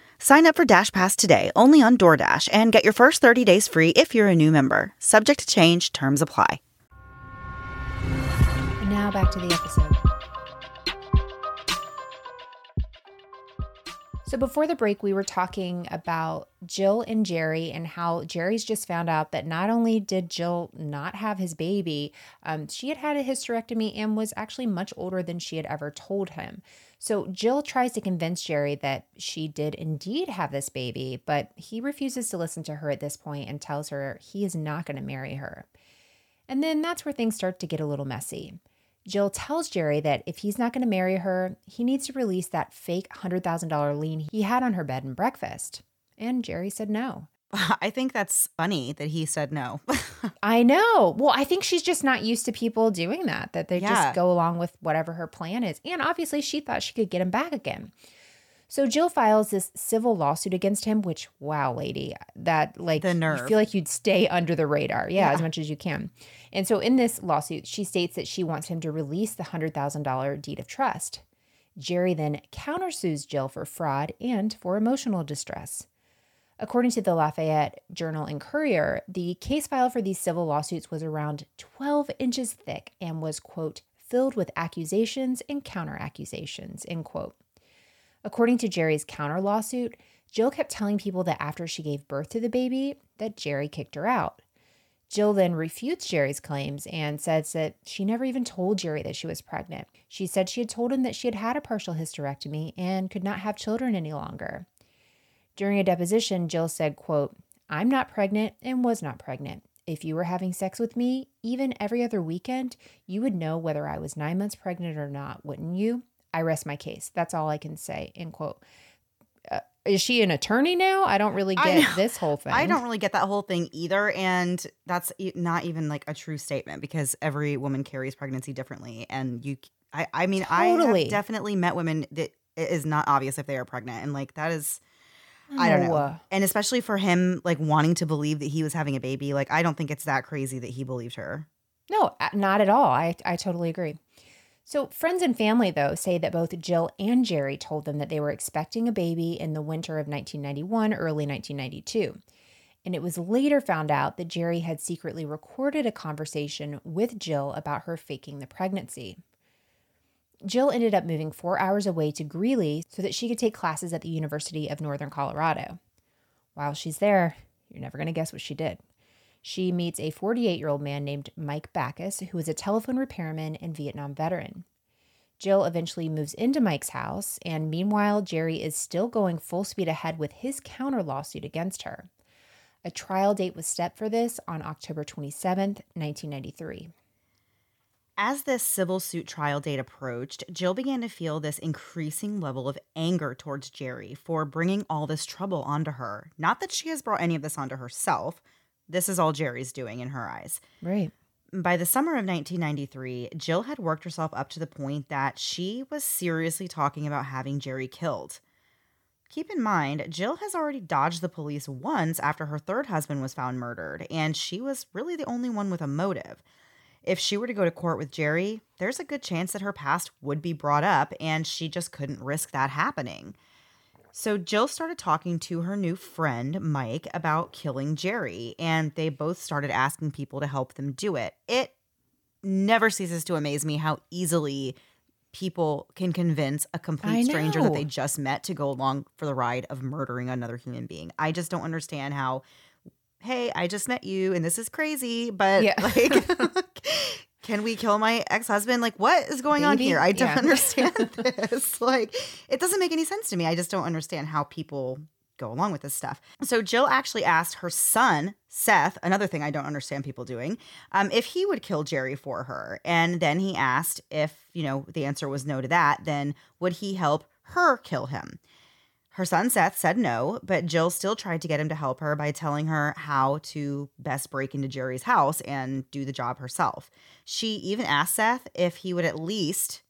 Sign up for Dash Pass today only on DoorDash and get your first 30 days free if you're a new member. Subject to change, terms apply. Now back to the episode. So before the break, we were talking about Jill and Jerry and how Jerry's just found out that not only did Jill not have his baby, um, she had had a hysterectomy and was actually much older than she had ever told him. So Jill tries to convince Jerry that she did indeed have this baby, but he refuses to listen to her at this point and tells her he is not going to marry her. And then that's where things start to get a little messy. Jill tells Jerry that if he's not going to marry her, he needs to release that fake $100,000 lien he had on her bed and breakfast. And Jerry said no. I think that's funny that he said no. I know. Well, I think she's just not used to people doing that, that they Yeah. just go along with whatever her plan is. And obviously, she thought she could get him back again. So Jill files this civil lawsuit against him, which, wow, lady, that like The nerve. you feel like you'd stay under the radar. Yeah, Yeah. as much as you can. And so in this lawsuit, she states that she wants him to release the $100,000 deed of trust. Jerry then countersues Jill for fraud and for emotional distress. According to the Lafayette Journal and Courier, the case file for these civil lawsuits was around 12 inches thick and was, quote, filled with accusations and counter accusations, end quote. According to Jerry's counter lawsuit, Jill kept telling people that after she gave birth to the baby, that Jerry kicked her out. Jill then refutes Jerry's claims and says that she never even told Jerry that she was pregnant. She said she had told him that she had had a partial hysterectomy and could not have children any longer. During a deposition, Jill said, quote, I'm not pregnant and was not pregnant. If you were having sex with me, even every other weekend, you would know whether I was nine months pregnant or not, wouldn't you? I rest my case. That's all I can say, end quote. Uh, is she an attorney now? I don't really get this whole thing. I don't really get that whole thing either. And that's not even like a true statement because every woman carries pregnancy differently. And you, I, I mean, I Totally. have definitely met women that it is not obvious if they are pregnant. And like that is, I don't know. And especially for him, like wanting to believe that he was having a baby, like I don't think it's that crazy that he believed her. No, not at all. I, I totally agree. So, friends and family, though, say that both Jill and Jerry told them that they were expecting a baby in the winter of 1991, early 1992. And it was later found out that Jerry had secretly recorded a conversation with Jill about her faking the pregnancy. Jill ended up moving four hours away to Greeley so that she could take classes at the University of Northern Colorado. While she's there, you're never going to guess what she did. She meets a 48 year old man named Mike Backus, who is a telephone repairman and Vietnam veteran. Jill eventually moves into Mike's house, and meanwhile, Jerry is still going full speed ahead with his counter lawsuit against her. A trial date was set for this on October 27th, 1993. As this civil suit trial date approached, Jill began to feel this increasing level of anger towards Jerry for bringing all this trouble onto her. Not that she has brought any of this onto herself. This is all Jerry's doing in her eyes. Right. By the summer of 1993, Jill had worked herself up to the point that she was seriously talking about having Jerry killed. Keep in mind, Jill has already dodged the police once after her third husband was found murdered, and she was really the only one with a motive. If she were to go to court with Jerry, there's a good chance that her past would be brought up, and she just couldn't risk that happening. So Jill started talking to her new friend, Mike, about killing Jerry, and they both started asking people to help them do it. It never ceases to amaze me how easily people can convince a complete stranger that they just met to go along for the ride of murdering another human being. I just don't understand how hey, I just met you and this is crazy, but yeah. like can we kill my ex-husband? Like what is going Baby? on here? I don't yeah. understand this. like it doesn't make any sense to me. I just don't understand how people go along with this stuff. So Jill actually asked her son, Seth, another thing I don't understand people doing, um, if he would kill Jerry for her. And then he asked if, you know, the answer was no to that, then would he help her kill him? Her son Seth said no, but Jill still tried to get him to help her by telling her how to best break into Jerry's house and do the job herself. She even asked Seth if he would at least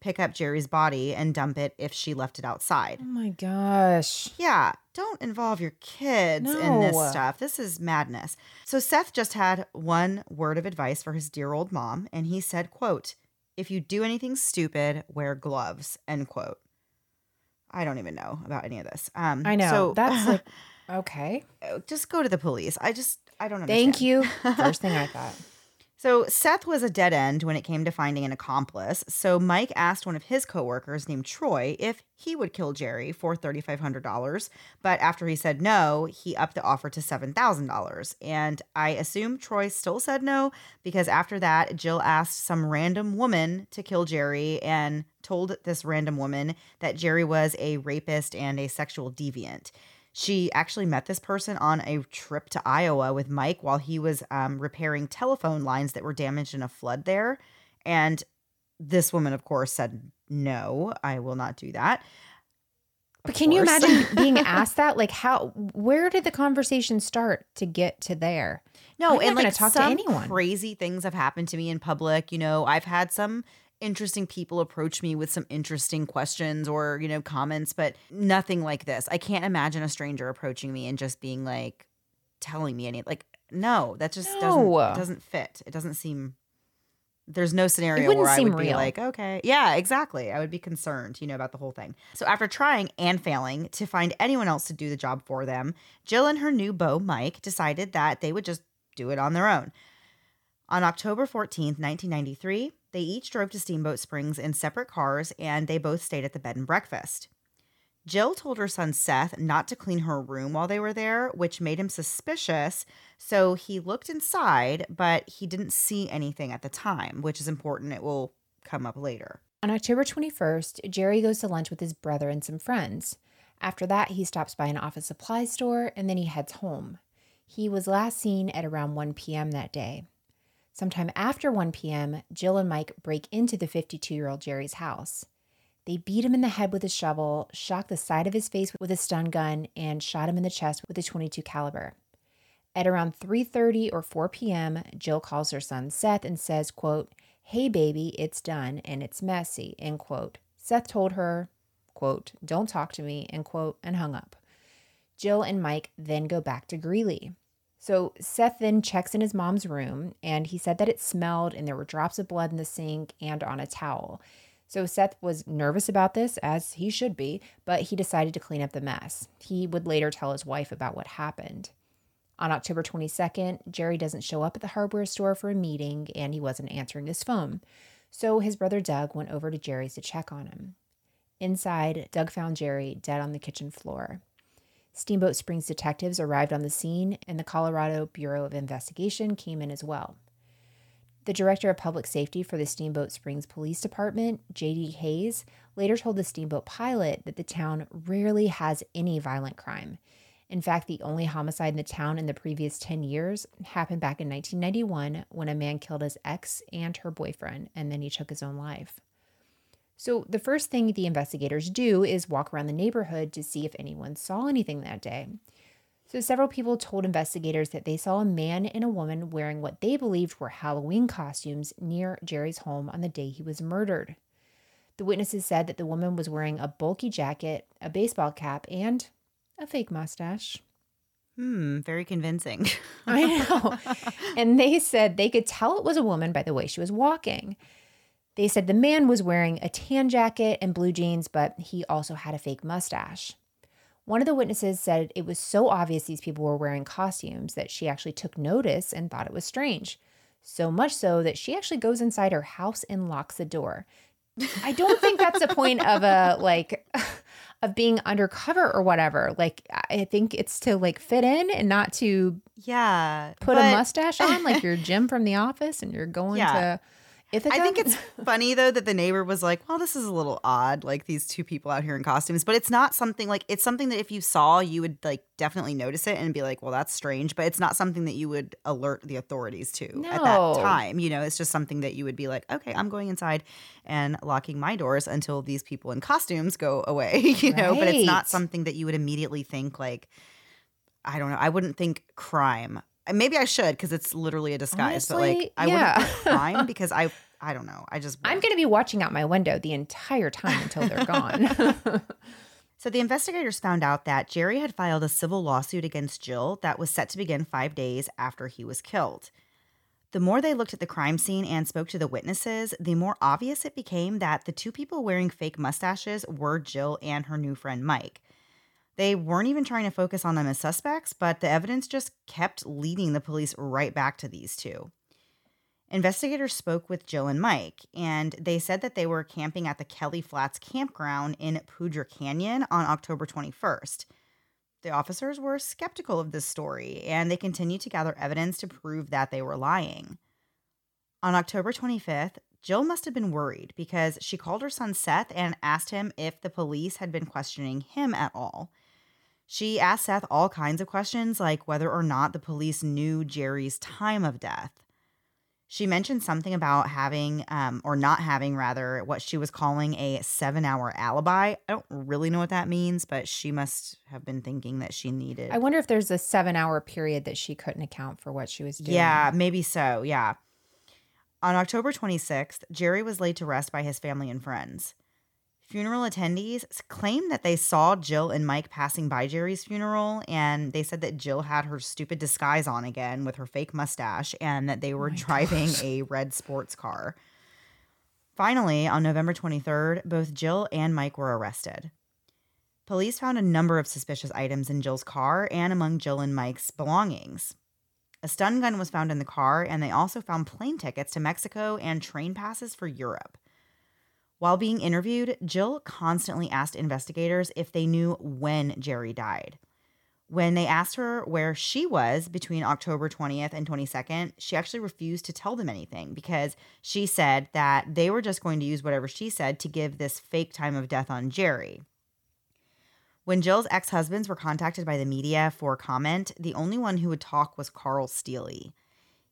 pick up Jerry's body and dump it if she left it outside. Oh my gosh. Yeah, don't involve your kids no. in this stuff. This is madness. So Seth just had one word of advice for his dear old mom and he said, quote, "If you do anything stupid, wear gloves." End quote. I don't even know about any of this. Um, I know. So that's like, okay. Just go to the police. I just, I don't understand. Thank you. First thing I thought. So Seth was a dead end when it came to finding an accomplice. So Mike asked one of his coworkers named Troy if he would kill Jerry for $3,500. But after he said no, he upped the offer to $7,000. And I assume Troy still said no because after that, Jill asked some random woman to kill Jerry and told this random woman that Jerry was a rapist and a sexual deviant. She actually met this person on a trip to Iowa with Mike while he was um, repairing telephone lines that were damaged in a flood there. And this woman, of course, said, No, I will not do that. But can you imagine being asked that? Like, how? Where did the conversation start to get to there? No, I'm and like talk to anyone. Crazy things have happened to me in public. You know, I've had some interesting people approach me with some interesting questions or, you know, comments, but nothing like this. I can't imagine a stranger approaching me and just being like telling me any like no, that just no. doesn't doesn't fit. It doesn't seem there's no scenario where I would real. be like, okay, yeah, exactly. I would be concerned, you know, about the whole thing. So after trying and failing to find anyone else to do the job for them, Jill and her new beau, Mike, decided that they would just do it on their own. On October 14th, 1993, they each drove to Steamboat Springs in separate cars and they both stayed at the bed and breakfast. Jill told her son Seth not to clean her room while they were there, which made him suspicious. So he looked inside, but he didn't see anything at the time, which is important. It will come up later. On October 21st, Jerry goes to lunch with his brother and some friends. After that, he stops by an office supply store and then he heads home. He was last seen at around 1 p.m. that day. Sometime after 1 p.m., Jill and Mike break into the 52 year old Jerry's house. They beat him in the head with a shovel, shocked the side of his face with a stun gun, and shot him in the chest with a 22 caliber. At around 3:30 or 4 p.m., Jill calls her son Seth and says, quote, "Hey baby, it's done and it's messy." End quote. Seth told her, quote, "Don't talk to me," end quote, and hung up. Jill and Mike then go back to Greeley. So Seth then checks in his mom's room and he said that it smelled and there were drops of blood in the sink and on a towel. So Seth was nervous about this, as he should be, but he decided to clean up the mess. He would later tell his wife about what happened. On October 22nd, Jerry doesn't show up at the hardware store for a meeting and he wasn't answering his phone. So his brother Doug went over to Jerry's to check on him. Inside, Doug found Jerry dead on the kitchen floor. Steamboat Springs detectives arrived on the scene, and the Colorado Bureau of Investigation came in as well. The director of public safety for the Steamboat Springs Police Department, J.D. Hayes, later told the Steamboat pilot that the town rarely has any violent crime. In fact, the only homicide in the town in the previous 10 years happened back in 1991 when a man killed his ex and her boyfriend, and then he took his own life. So, the first thing the investigators do is walk around the neighborhood to see if anyone saw anything that day. So, several people told investigators that they saw a man and a woman wearing what they believed were Halloween costumes near Jerry's home on the day he was murdered. The witnesses said that the woman was wearing a bulky jacket, a baseball cap, and a fake mustache. Hmm, very convincing. I know. And they said they could tell it was a woman by the way she was walking. They said the man was wearing a tan jacket and blue jeans, but he also had a fake mustache. One of the witnesses said it was so obvious these people were wearing costumes that she actually took notice and thought it was strange. So much so that she actually goes inside her house and locks the door. I don't think that's the point of a like of being undercover or whatever. Like I think it's to like fit in and not to yeah put but, a mustache on like you're Jim from the office and you're going yeah. to Ithaca? I think it's funny though that the neighbor was like, "Well, this is a little odd, like these two people out here in costumes." But it's not something like it's something that if you saw, you would like definitely notice it and be like, "Well, that's strange." But it's not something that you would alert the authorities to no. at that time. You know, it's just something that you would be like, "Okay, I'm going inside and locking my doors until these people in costumes go away." you know, but it's not something that you would immediately think like. I don't know. I wouldn't think crime maybe I should because it's literally a disguise. Honestly, but like, I yeah. wouldn't crime because I, I don't know. I just. Won't. I'm going to be watching out my window the entire time until they're gone. so the investigators found out that Jerry had filed a civil lawsuit against Jill that was set to begin five days after he was killed. The more they looked at the crime scene and spoke to the witnesses, the more obvious it became that the two people wearing fake mustaches were Jill and her new friend Mike. They weren't even trying to focus on them as suspects, but the evidence just kept leading the police right back to these two. Investigators spoke with Jill and Mike, and they said that they were camping at the Kelly Flats campground in Poudre Canyon on October 21st. The officers were skeptical of this story, and they continued to gather evidence to prove that they were lying. On October 25th, Jill must have been worried because she called her son Seth and asked him if the police had been questioning him at all. She asked Seth all kinds of questions, like whether or not the police knew Jerry's time of death. She mentioned something about having, um, or not having, rather, what she was calling a seven hour alibi. I don't really know what that means, but she must have been thinking that she needed. I wonder if there's a seven hour period that she couldn't account for what she was doing. Yeah, maybe so. Yeah. On October 26th, Jerry was laid to rest by his family and friends. Funeral attendees claimed that they saw Jill and Mike passing by Jerry's funeral, and they said that Jill had her stupid disguise on again with her fake mustache and that they were oh driving gosh. a red sports car. Finally, on November 23rd, both Jill and Mike were arrested. Police found a number of suspicious items in Jill's car and among Jill and Mike's belongings. A stun gun was found in the car, and they also found plane tickets to Mexico and train passes for Europe. While being interviewed, Jill constantly asked investigators if they knew when Jerry died. When they asked her where she was between October 20th and 22nd, she actually refused to tell them anything because she said that they were just going to use whatever she said to give this fake time of death on Jerry. When Jill's ex husbands were contacted by the media for comment, the only one who would talk was Carl Steely.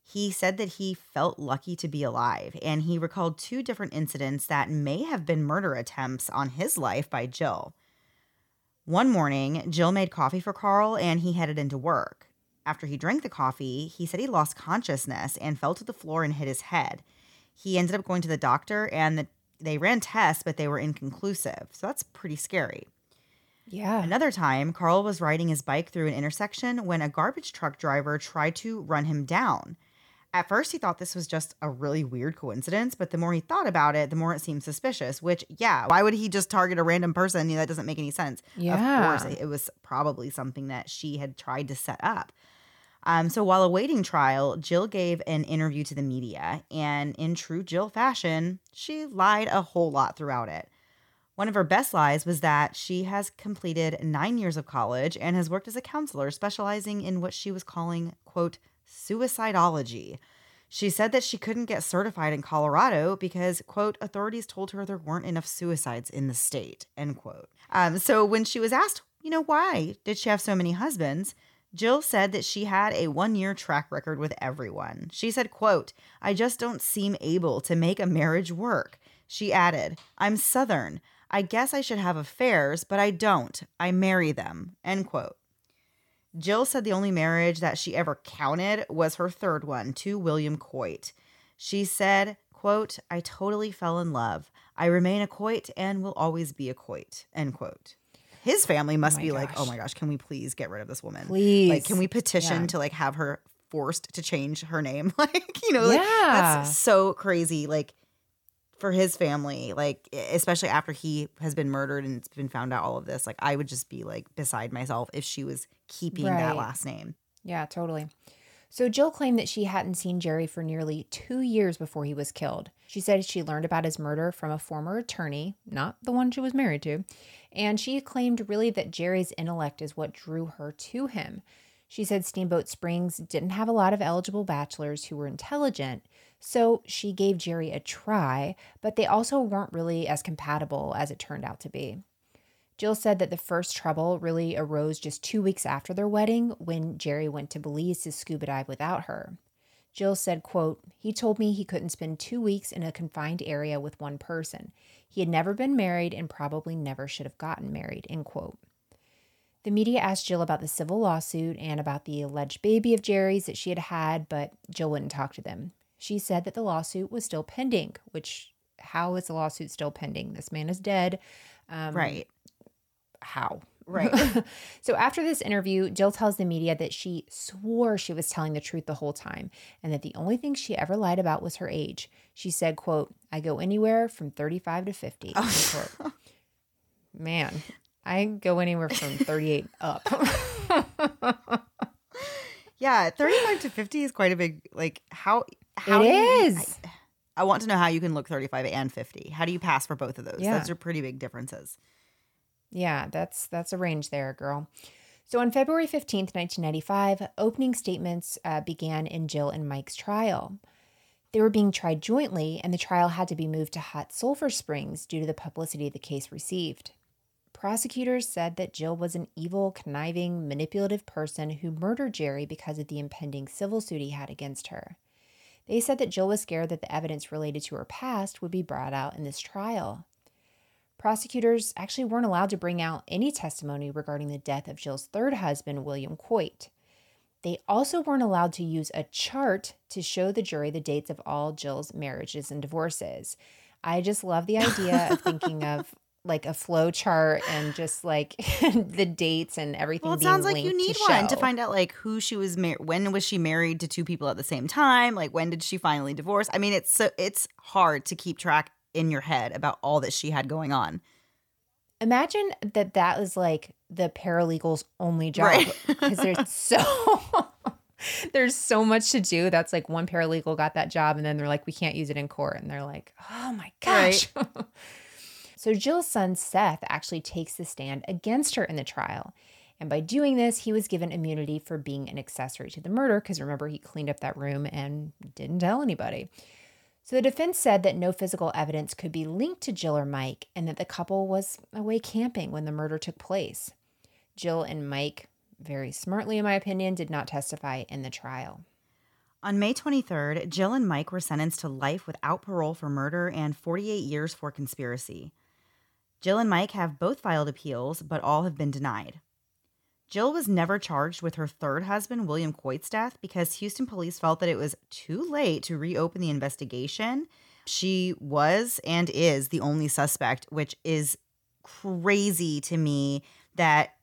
He said that he felt lucky to be alive, and he recalled two different incidents that may have been murder attempts on his life by Jill. One morning, Jill made coffee for Carl and he headed into work. After he drank the coffee, he said he lost consciousness and fell to the floor and hit his head. He ended up going to the doctor and the, they ran tests, but they were inconclusive. So that's pretty scary. Yeah. Another time, Carl was riding his bike through an intersection when a garbage truck driver tried to run him down. At first, he thought this was just a really weird coincidence, but the more he thought about it, the more it seemed suspicious. Which, yeah, why would he just target a random person? that doesn't make any sense. Yeah. Of course, it was probably something that she had tried to set up. Um, so while awaiting trial, Jill gave an interview to the media, and in true Jill fashion, she lied a whole lot throughout it. One of her best lies was that she has completed nine years of college and has worked as a counselor, specializing in what she was calling, quote, suicidology. She said that she couldn't get certified in Colorado because, quote, authorities told her there weren't enough suicides in the state, end quote. Um, so when she was asked, you know, why did she have so many husbands? Jill said that she had a one-year track record with everyone. She said, quote, I just don't seem able to make a marriage work. She added, I'm Southern. I guess I should have affairs, but I don't. I marry them, end quote. Jill said the only marriage that she ever counted was her third one to William Coit. She said, quote, I totally fell in love. I remain a Coit and will always be a Coit, end quote. His family must Oh be like, oh my gosh, can we please get rid of this woman? Please. Like, can we petition Yeah. to like have her forced to change her name? like, you know, like, Yeah. that's so crazy. Like, for his family, like especially after he has been murdered and it's been found out all of this, like I would just be like beside myself if she was keeping that last name. Yeah, totally. So Jill claimed that she hadn't seen Jerry for nearly two years before he was killed. She said she learned about his murder from a former attorney, not the one she was married to, and she claimed really that Jerry's intellect is what drew her to him. She said Steamboat Springs didn't have a lot of eligible bachelors who were intelligent, so she gave Jerry a try, but they also weren't really as compatible as it turned out to be. Jill said that the first trouble really arose just two weeks after their wedding when Jerry went to Belize to scuba dive without her. Jill said, quote, He told me he couldn't spend two weeks in a confined area with one person. He had never been married and probably never should have gotten married, end quote. The media asked Jill about the civil lawsuit and about the alleged baby of Jerry's that she had had, but Jill wouldn't talk to them. She said that the lawsuit was still pending, which, how is the lawsuit still pending? This man is dead. Um, right. How? Right. So after this interview, Jill tells the media that she swore she was telling the truth the whole time and that the only thing she ever lied about was her age. She said, quote, I go anywhere from 35 to 50. end. Oh. Man, I go anywhere from 38 up. yeah, 35 to 50 is quite a big like how how it do you- I, I want to know how you can look 35 and 50. How do you pass for both of those? Yeah. Those are pretty big differences. Yeah, that's that's a range there, girl. So on February 15th, 1995, opening statements uh, began in Jill and Mike's trial. They were being tried jointly, and the trial had to be moved to Hot Sulphur Springs due to the publicity the case received. Prosecutors said that Jill was an evil, conniving, manipulative person who murdered Jerry because of the impending civil suit he had against her. They said that Jill was scared that the evidence related to her past would be brought out in this trial. Prosecutors actually weren't allowed to bring out any testimony regarding the death of Jill's third husband, William Coit. They also weren't allowed to use a chart to show the jury the dates of all Jill's marriages and divorces. I just love the idea of thinking of like a flow chart and just like the dates and everything. Well, it being sounds like you need to one to find out like who she was married. When was she married to two people at the same time? Like when did she finally divorce? I mean, it's so it's hard to keep track in your head about all that she had going on. Imagine that that was like the paralegal's only job Right. because there's so there's so much to do. That's like one paralegal got that job and then they're like we can't use it in court and they're like, "Oh my gosh." so Jill's son Seth actually takes the stand against her in the trial. And by doing this, he was given immunity for being an accessory to the murder because remember he cleaned up that room and didn't tell anybody. So the defense said that no physical evidence could be linked to Jill or Mike and that the couple was away camping when the murder took place. Jill and Mike, very smartly in my opinion, did not testify in the trial. On May 23rd, Jill and Mike were sentenced to life without parole for murder and 48 years for conspiracy. Jill and Mike have both filed appeals, but all have been denied. Jill was never charged with her third husband, William Coit's death, because Houston police felt that it was too late to reopen the investigation. She was and is the only suspect, which is crazy to me that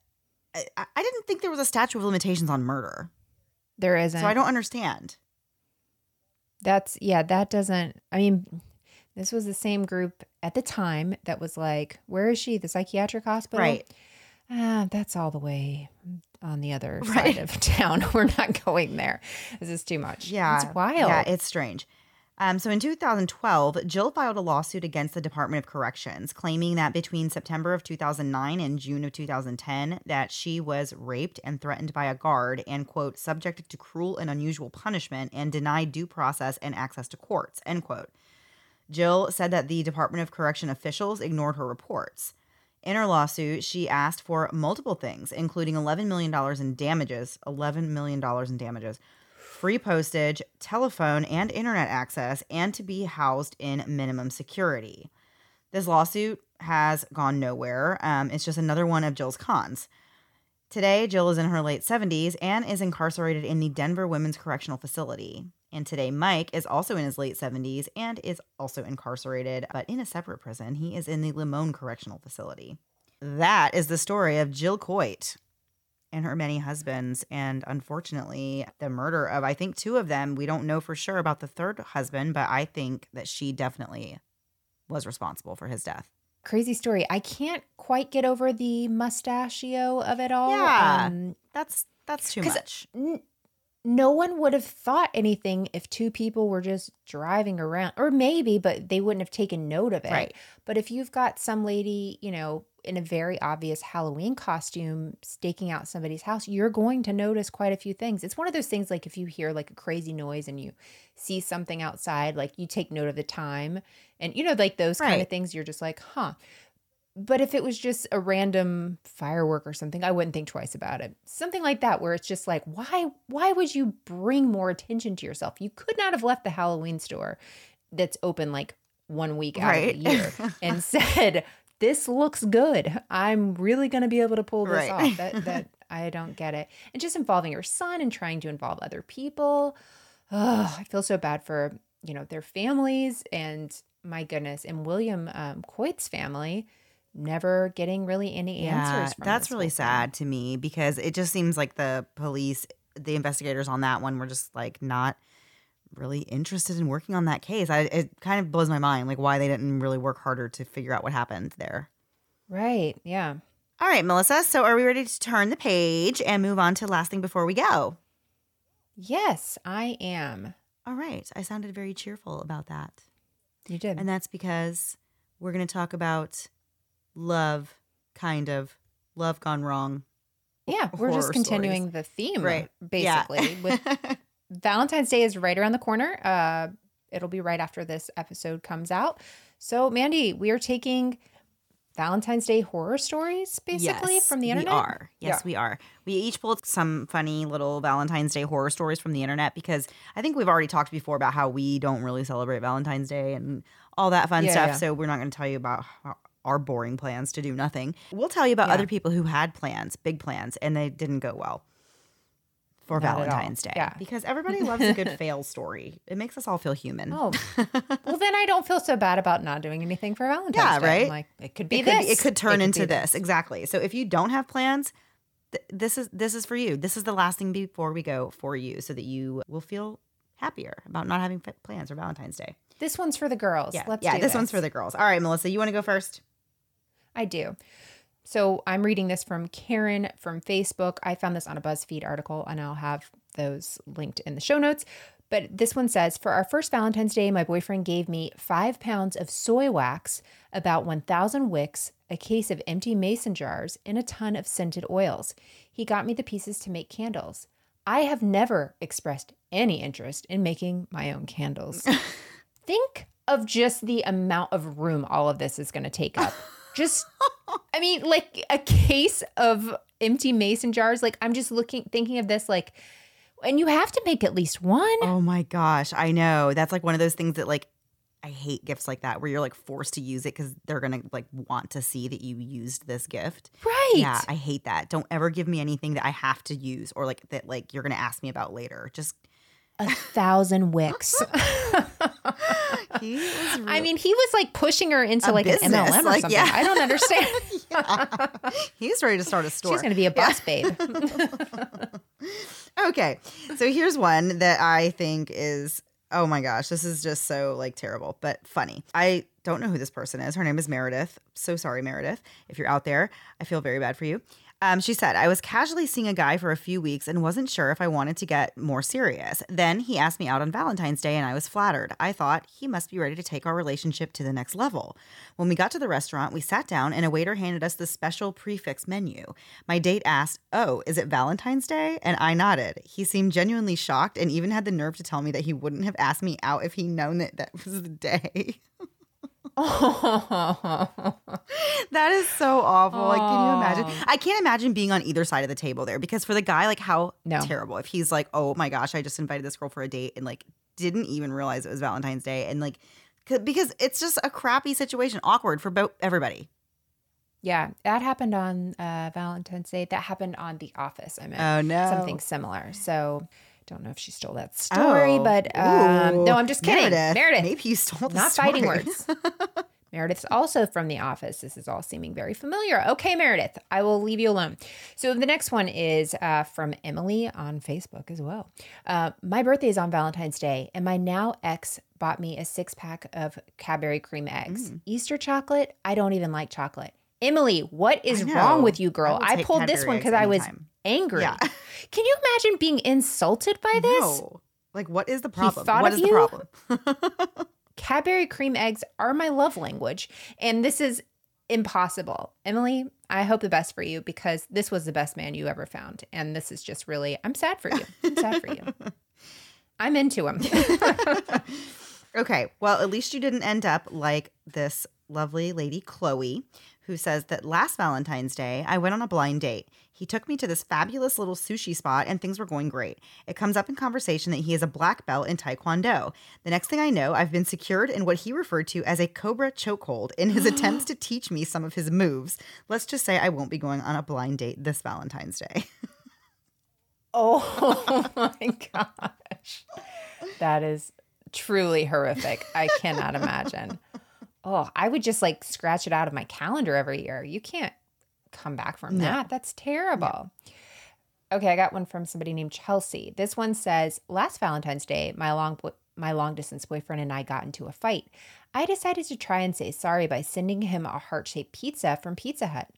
uh, I, I didn't think there was a statute of limitations on murder. There isn't. So I don't understand. That's yeah, that doesn't I mean this was the same group at the time that was like, where is she? The psychiatric hospital? Right. Ah, that's all the way on the other side of town. We're not going there. This is too much. Yeah. It's wild. Yeah, it's strange. Um, so in 2012, Jill filed a lawsuit against the Department of Corrections, claiming that between September of 2009 and June of 2010, that she was raped and threatened by a guard and quote subjected to cruel and unusual punishment and denied due process and access to courts end quote. Jill said that the Department of Correction officials ignored her reports. In her lawsuit, she asked for multiple things, including $11 million in damages, $11 million in damages, free postage, telephone and internet access, and to be housed in minimum security. This lawsuit has gone nowhere. Um, it's just another one of Jill's cons. Today, Jill is in her late 70s and is incarcerated in the Denver Women's Correctional Facility. And today, Mike is also in his late 70s and is also incarcerated, but in a separate prison. He is in the Limon Correctional Facility. That is the story of Jill Coit and her many husbands. And unfortunately, the murder of, I think, two of them. We don't know for sure about the third husband, but I think that she definitely was responsible for his death. Crazy story. I can't quite get over the mustachio of it all. Yeah. Um, That's that's too much. No one would have thought anything if two people were just driving around or maybe but they wouldn't have taken note of it. Right. but if you've got some lady you know in a very obvious halloween costume staking out somebody's house you're going to notice quite a few things. It's one of those things like if you hear like a crazy noise and you see something outside like you take note of the time and you know like those kind of things you're just like huh but if it was just a random firework or something, I wouldn't think twice about it. Something like that where it's just like, why why would you bring more attention to yourself? You could not have left the Halloween store that's open like one week out Right. of the year and said, This looks good. I'm really gonna be able to pull this Right. off. That that I don't get it. And just involving your son and trying to involve other people. Oh, I feel so bad for, you know, their families and my goodness, and William um, Coit's family never getting really any answers from that's really sad to me because it just seems like the police, the investigators on that one were just like not really interested in working on that case. I, it kind of blows my mind, like why they didn't really work harder to figure out what happened there. Right. Yeah. All right, Melissa. So are we ready to turn the page and move on to last thing before we go? Yes, I am. All right. I sounded very cheerful about that. You did. And that's because we're going to talk about love, kind of, love gone wrong. yeah, we're just continuing stories. the theme, Right. Yeah. Basically, with Valentine's Day is right around the corner. Uh, it'll be right after this episode comes out. So, Mandy, we are taking Valentine's Day horror stories, basically, from the internet. We are. Yes, Yeah. we are. We each pulled some funny little Valentine's Day horror stories from the internet because I think we've already talked before about how we don't really celebrate Valentine's Day and all that fun Yeah, stuff. yeah. So we're not going to tell you about how- our boring plans to do nothing. We'll tell you about other people who had plans, big plans, and they didn't go well for Not. Valentine's Day. Yeah. Because everybody loves a good fail story. It makes us all feel human. Oh, well, then I don't feel so bad about not doing anything for Valentine's Yeah, Day. I'm right? like, it could be it could, this. it could turn be into this. exactly so if you don't have plans th- this is this is for you this is the last thing before we go for you so that you will feel happier about not having f- plans for valentine's day This one's for the girls. yeah Let's yeah do this, one's for the girls all right melissa you want to go first I do. So I'm reading this from Karen from Facebook. I found this on a BuzzFeed article and I'll have those linked in the show notes. But this one says For our first Valentine's Day, my boyfriend gave me five pounds of soy wax, about 1,000 wicks, a case of empty mason jars, and a ton of scented oils. He got me the pieces to make candles. I have never expressed any interest in making my own candles. Think of just the amount of room all of this is going to take up. Just, I mean, like a case of empty mason jars. Like, I'm just looking, thinking of this, like, and you have to make at least one. oh my gosh i know that's like one of those things that like i hate gifts like that where you're like forced to use it because they're gonna like want to see that you used this gift right. yeah i hate that don't ever give me anything that i have to use or like that like you're gonna ask me about later just a thousand wicks. He was I mean, he was like pushing her into A like business, an MLM or like, something. yeah. I don't understand. he's ready to start a store. She's going to be a bus babe. Okay. So here's one that I think is oh my gosh, this is just so like terrible, but funny. I don't know who this person is. Her name is Meredith. So sorry, Meredith. If you're out there, I feel very bad for you. Um, she said, I was casually seeing a guy for a few weeks and wasn't sure if I wanted to get more serious. Then he asked me out on Valentine's Day and I was flattered. I thought he must be ready to take our relationship to the next level. When we got to the restaurant, we sat down and a waiter handed us the special prix fixe menu. My date asked, Oh, is it Valentine's Day? And I nodded. He seemed genuinely shocked and even had the nerve to tell me that he wouldn't have asked me out if he'd known that that was the day. That is so awful. Like, can you imagine? I can't imagine being on either side of the table there because for the guy, like, how No. terrible if he's like, oh my gosh, I just invited this girl for a date and like didn't even realize it was Valentine's Day and like, because it's just a crappy situation, awkward for both everybody. Yeah, that happened on uh, Valentine's Day. That happened on The Office. I mean, Oh, no. something similar. So, don't know if she stole that story, Oh. but um, Ooh. no, I'm just kidding. Meredith. Meredith, Maybe you stole the not fighting words. Meredith's also from The Office. This is all seeming very familiar. Okay, Meredith, I will leave you alone. So the next one is uh, from Emily on Facebook as well. Uh, my birthday is on Valentine's Day, and my now ex bought me a six pack of Cadbury cream eggs. Mm. Easter chocolate? I don't even like chocolate. Emily, what is wrong with you, girl? I I, pulled this one because I was anytime. Angry. Yeah. Can you imagine being insulted by this? No. Like, what is the problem? thought What of is the problem? Cadbury cream eggs are my love language, and this is impossible. Emily, I hope the best for you because this was the best man you ever found, and this is just really. I'm sad for you. I'm sad for you. I'm into him. Okay. Well, at least you didn't end up like this lovely lady, Chloe, who says that last Valentine's Day, I went on a blind date. He took me to this fabulous little sushi spot and things were going great. It comes up in conversation that he is a black belt in Taekwondo. The next thing I know, I've been secured in what he referred to as a cobra chokehold in his attempts to teach me some of his moves. Let's just say I won't be going on a blind date this Valentine's Day. oh my gosh, that is truly horrific. I cannot imagine. Oh, I would just like scratch it out of my calendar every year. You can't come back from that. That's terrible. Okay, I got one from somebody named Chelsea. This one says, "Last Valentine's Day, my long bo- my long distance boyfriend and I got into a fight. I decided to try and say sorry by sending him a heart-shaped pizza from Pizza Hut.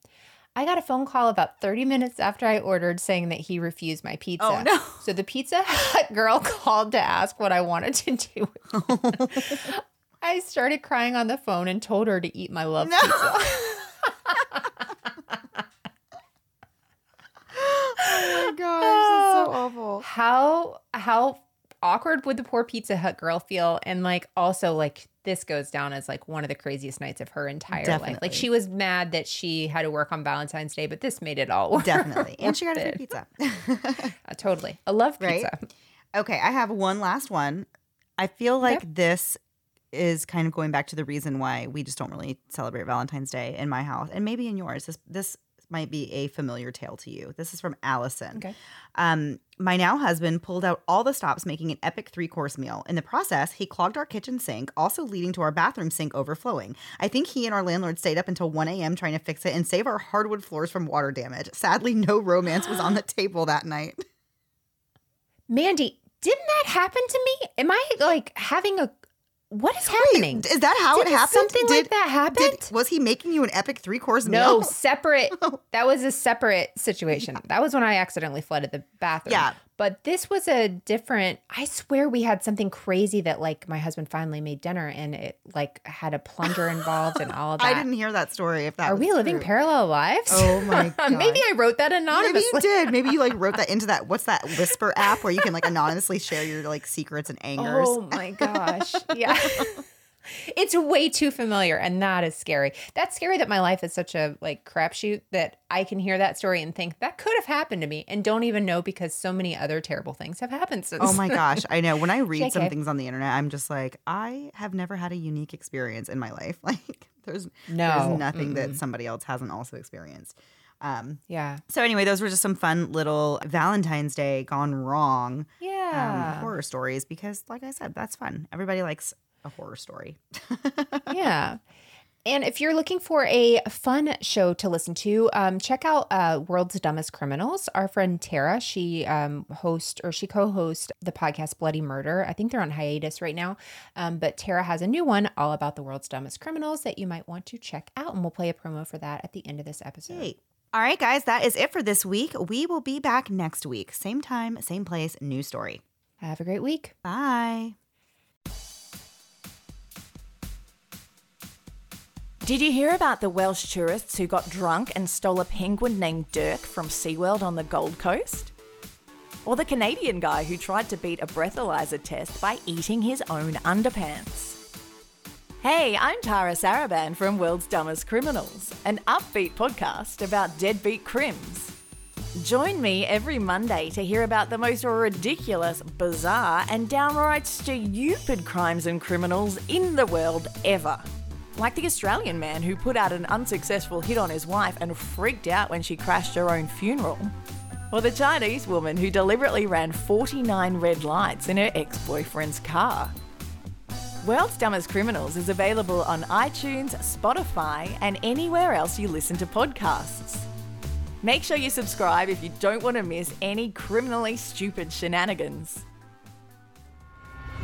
I got a phone call about 30 minutes after I ordered saying that he refused my pizza. Oh, no. So the Pizza Hut girl called to ask what I wanted to do. I started crying on the phone and told her to eat my love pizza. oh my gosh, that's so awful. how how awkward would the poor Pizza Hut girl feel? And like also like this goes down as like one of the craziest nights of her entire life. Like she was mad that she had to work on Valentine's Day, but this made it all work. Definitely. And she got a free pizza. Uh, totally. I love Right? pizza. Okay, I have one last one. I feel like this is kind of going back to the reason why we just don't really celebrate Valentine's Day in my house and maybe in yours. This this might be a familiar tale to you. This is from Allison. Okay. Um, my now husband pulled out all the stops making an epic three course meal. In the process, he clogged our kitchen sink, also leading to our bathroom sink overflowing. I think he and our landlord stayed up until 1 a.m. trying to fix it and save our hardwood floors from water damage. Sadly, no romance was on the table that night. Mandy, didn't that happen to me? Am I like having a what is happening? Is that how Did it happened? something like that happen? Did, was he making you an epic three course meal? No, separate. That was a separate situation. That was when I accidentally flooded the bathroom. Yeah. But this was a different. I swear we had something crazy that like my husband finally made dinner and it like had a plunger involved and all of that. I didn't hear that story. If that Are we living true. parallel lives? Oh my god! Maybe I wrote that anonymously. Maybe you did. Maybe you like wrote that into that. What's that Whisper app where you can like anonymously share your like secrets and oh angers? Oh my gosh. Yeah. It's way too familiar and that is scary. That's scary that my life is such a like crapshoot that I can hear that story and think that could have happened to me and don't even know because so many other terrible things have happened since. Oh my gosh, I know. When I read some things on the internet, I'm just like, I have never had a unique experience in my life. Like, there's No. there's nothing that somebody else hasn't also experienced. Um, Yeah. so anyway, those were just some fun little Valentine's Day gone wrong um, Yeah. horror stories because, like I said, that's fun. Everybody likes a horror story. yeah. And if you're looking for a fun show to listen to, um, check out uh, World's Dumbest Criminals. Our friend Tara, she um, hosts or she co-hosts the podcast Bloody Murder. I think they're on hiatus right now, um, but Tara has a new one all about the world's dumbest criminals that you might want to check out, and we'll play a promo for that at the end of this episode. Hey. All right, guys, that is it for this week. We will be back next week, same time, same place, new story. Have a great week. Bye. Did you hear about the Welsh tourists who got drunk and stole a penguin named Dirk from SeaWorld on the Gold Coast? Or the Canadian guy who tried to beat a breathalyzer test by eating his own underpants? Hey, I'm Tara Saraban from World's Dumbest Criminals, an upbeat podcast about deadbeat crims. Join me every Monday to hear about the most ridiculous, bizarre, and downright stupid crimes and criminals in the world ever. Like the Australian man who put out an unsuccessful hit on his wife and freaked out when she crashed her own funeral. Or the Chinese woman who deliberately ran 49 red lights in her ex boyfriend's car. World's Dumbest Criminals is available on iTunes, Spotify, and anywhere else you listen to podcasts. Make sure you subscribe if you don't want to miss any criminally stupid shenanigans.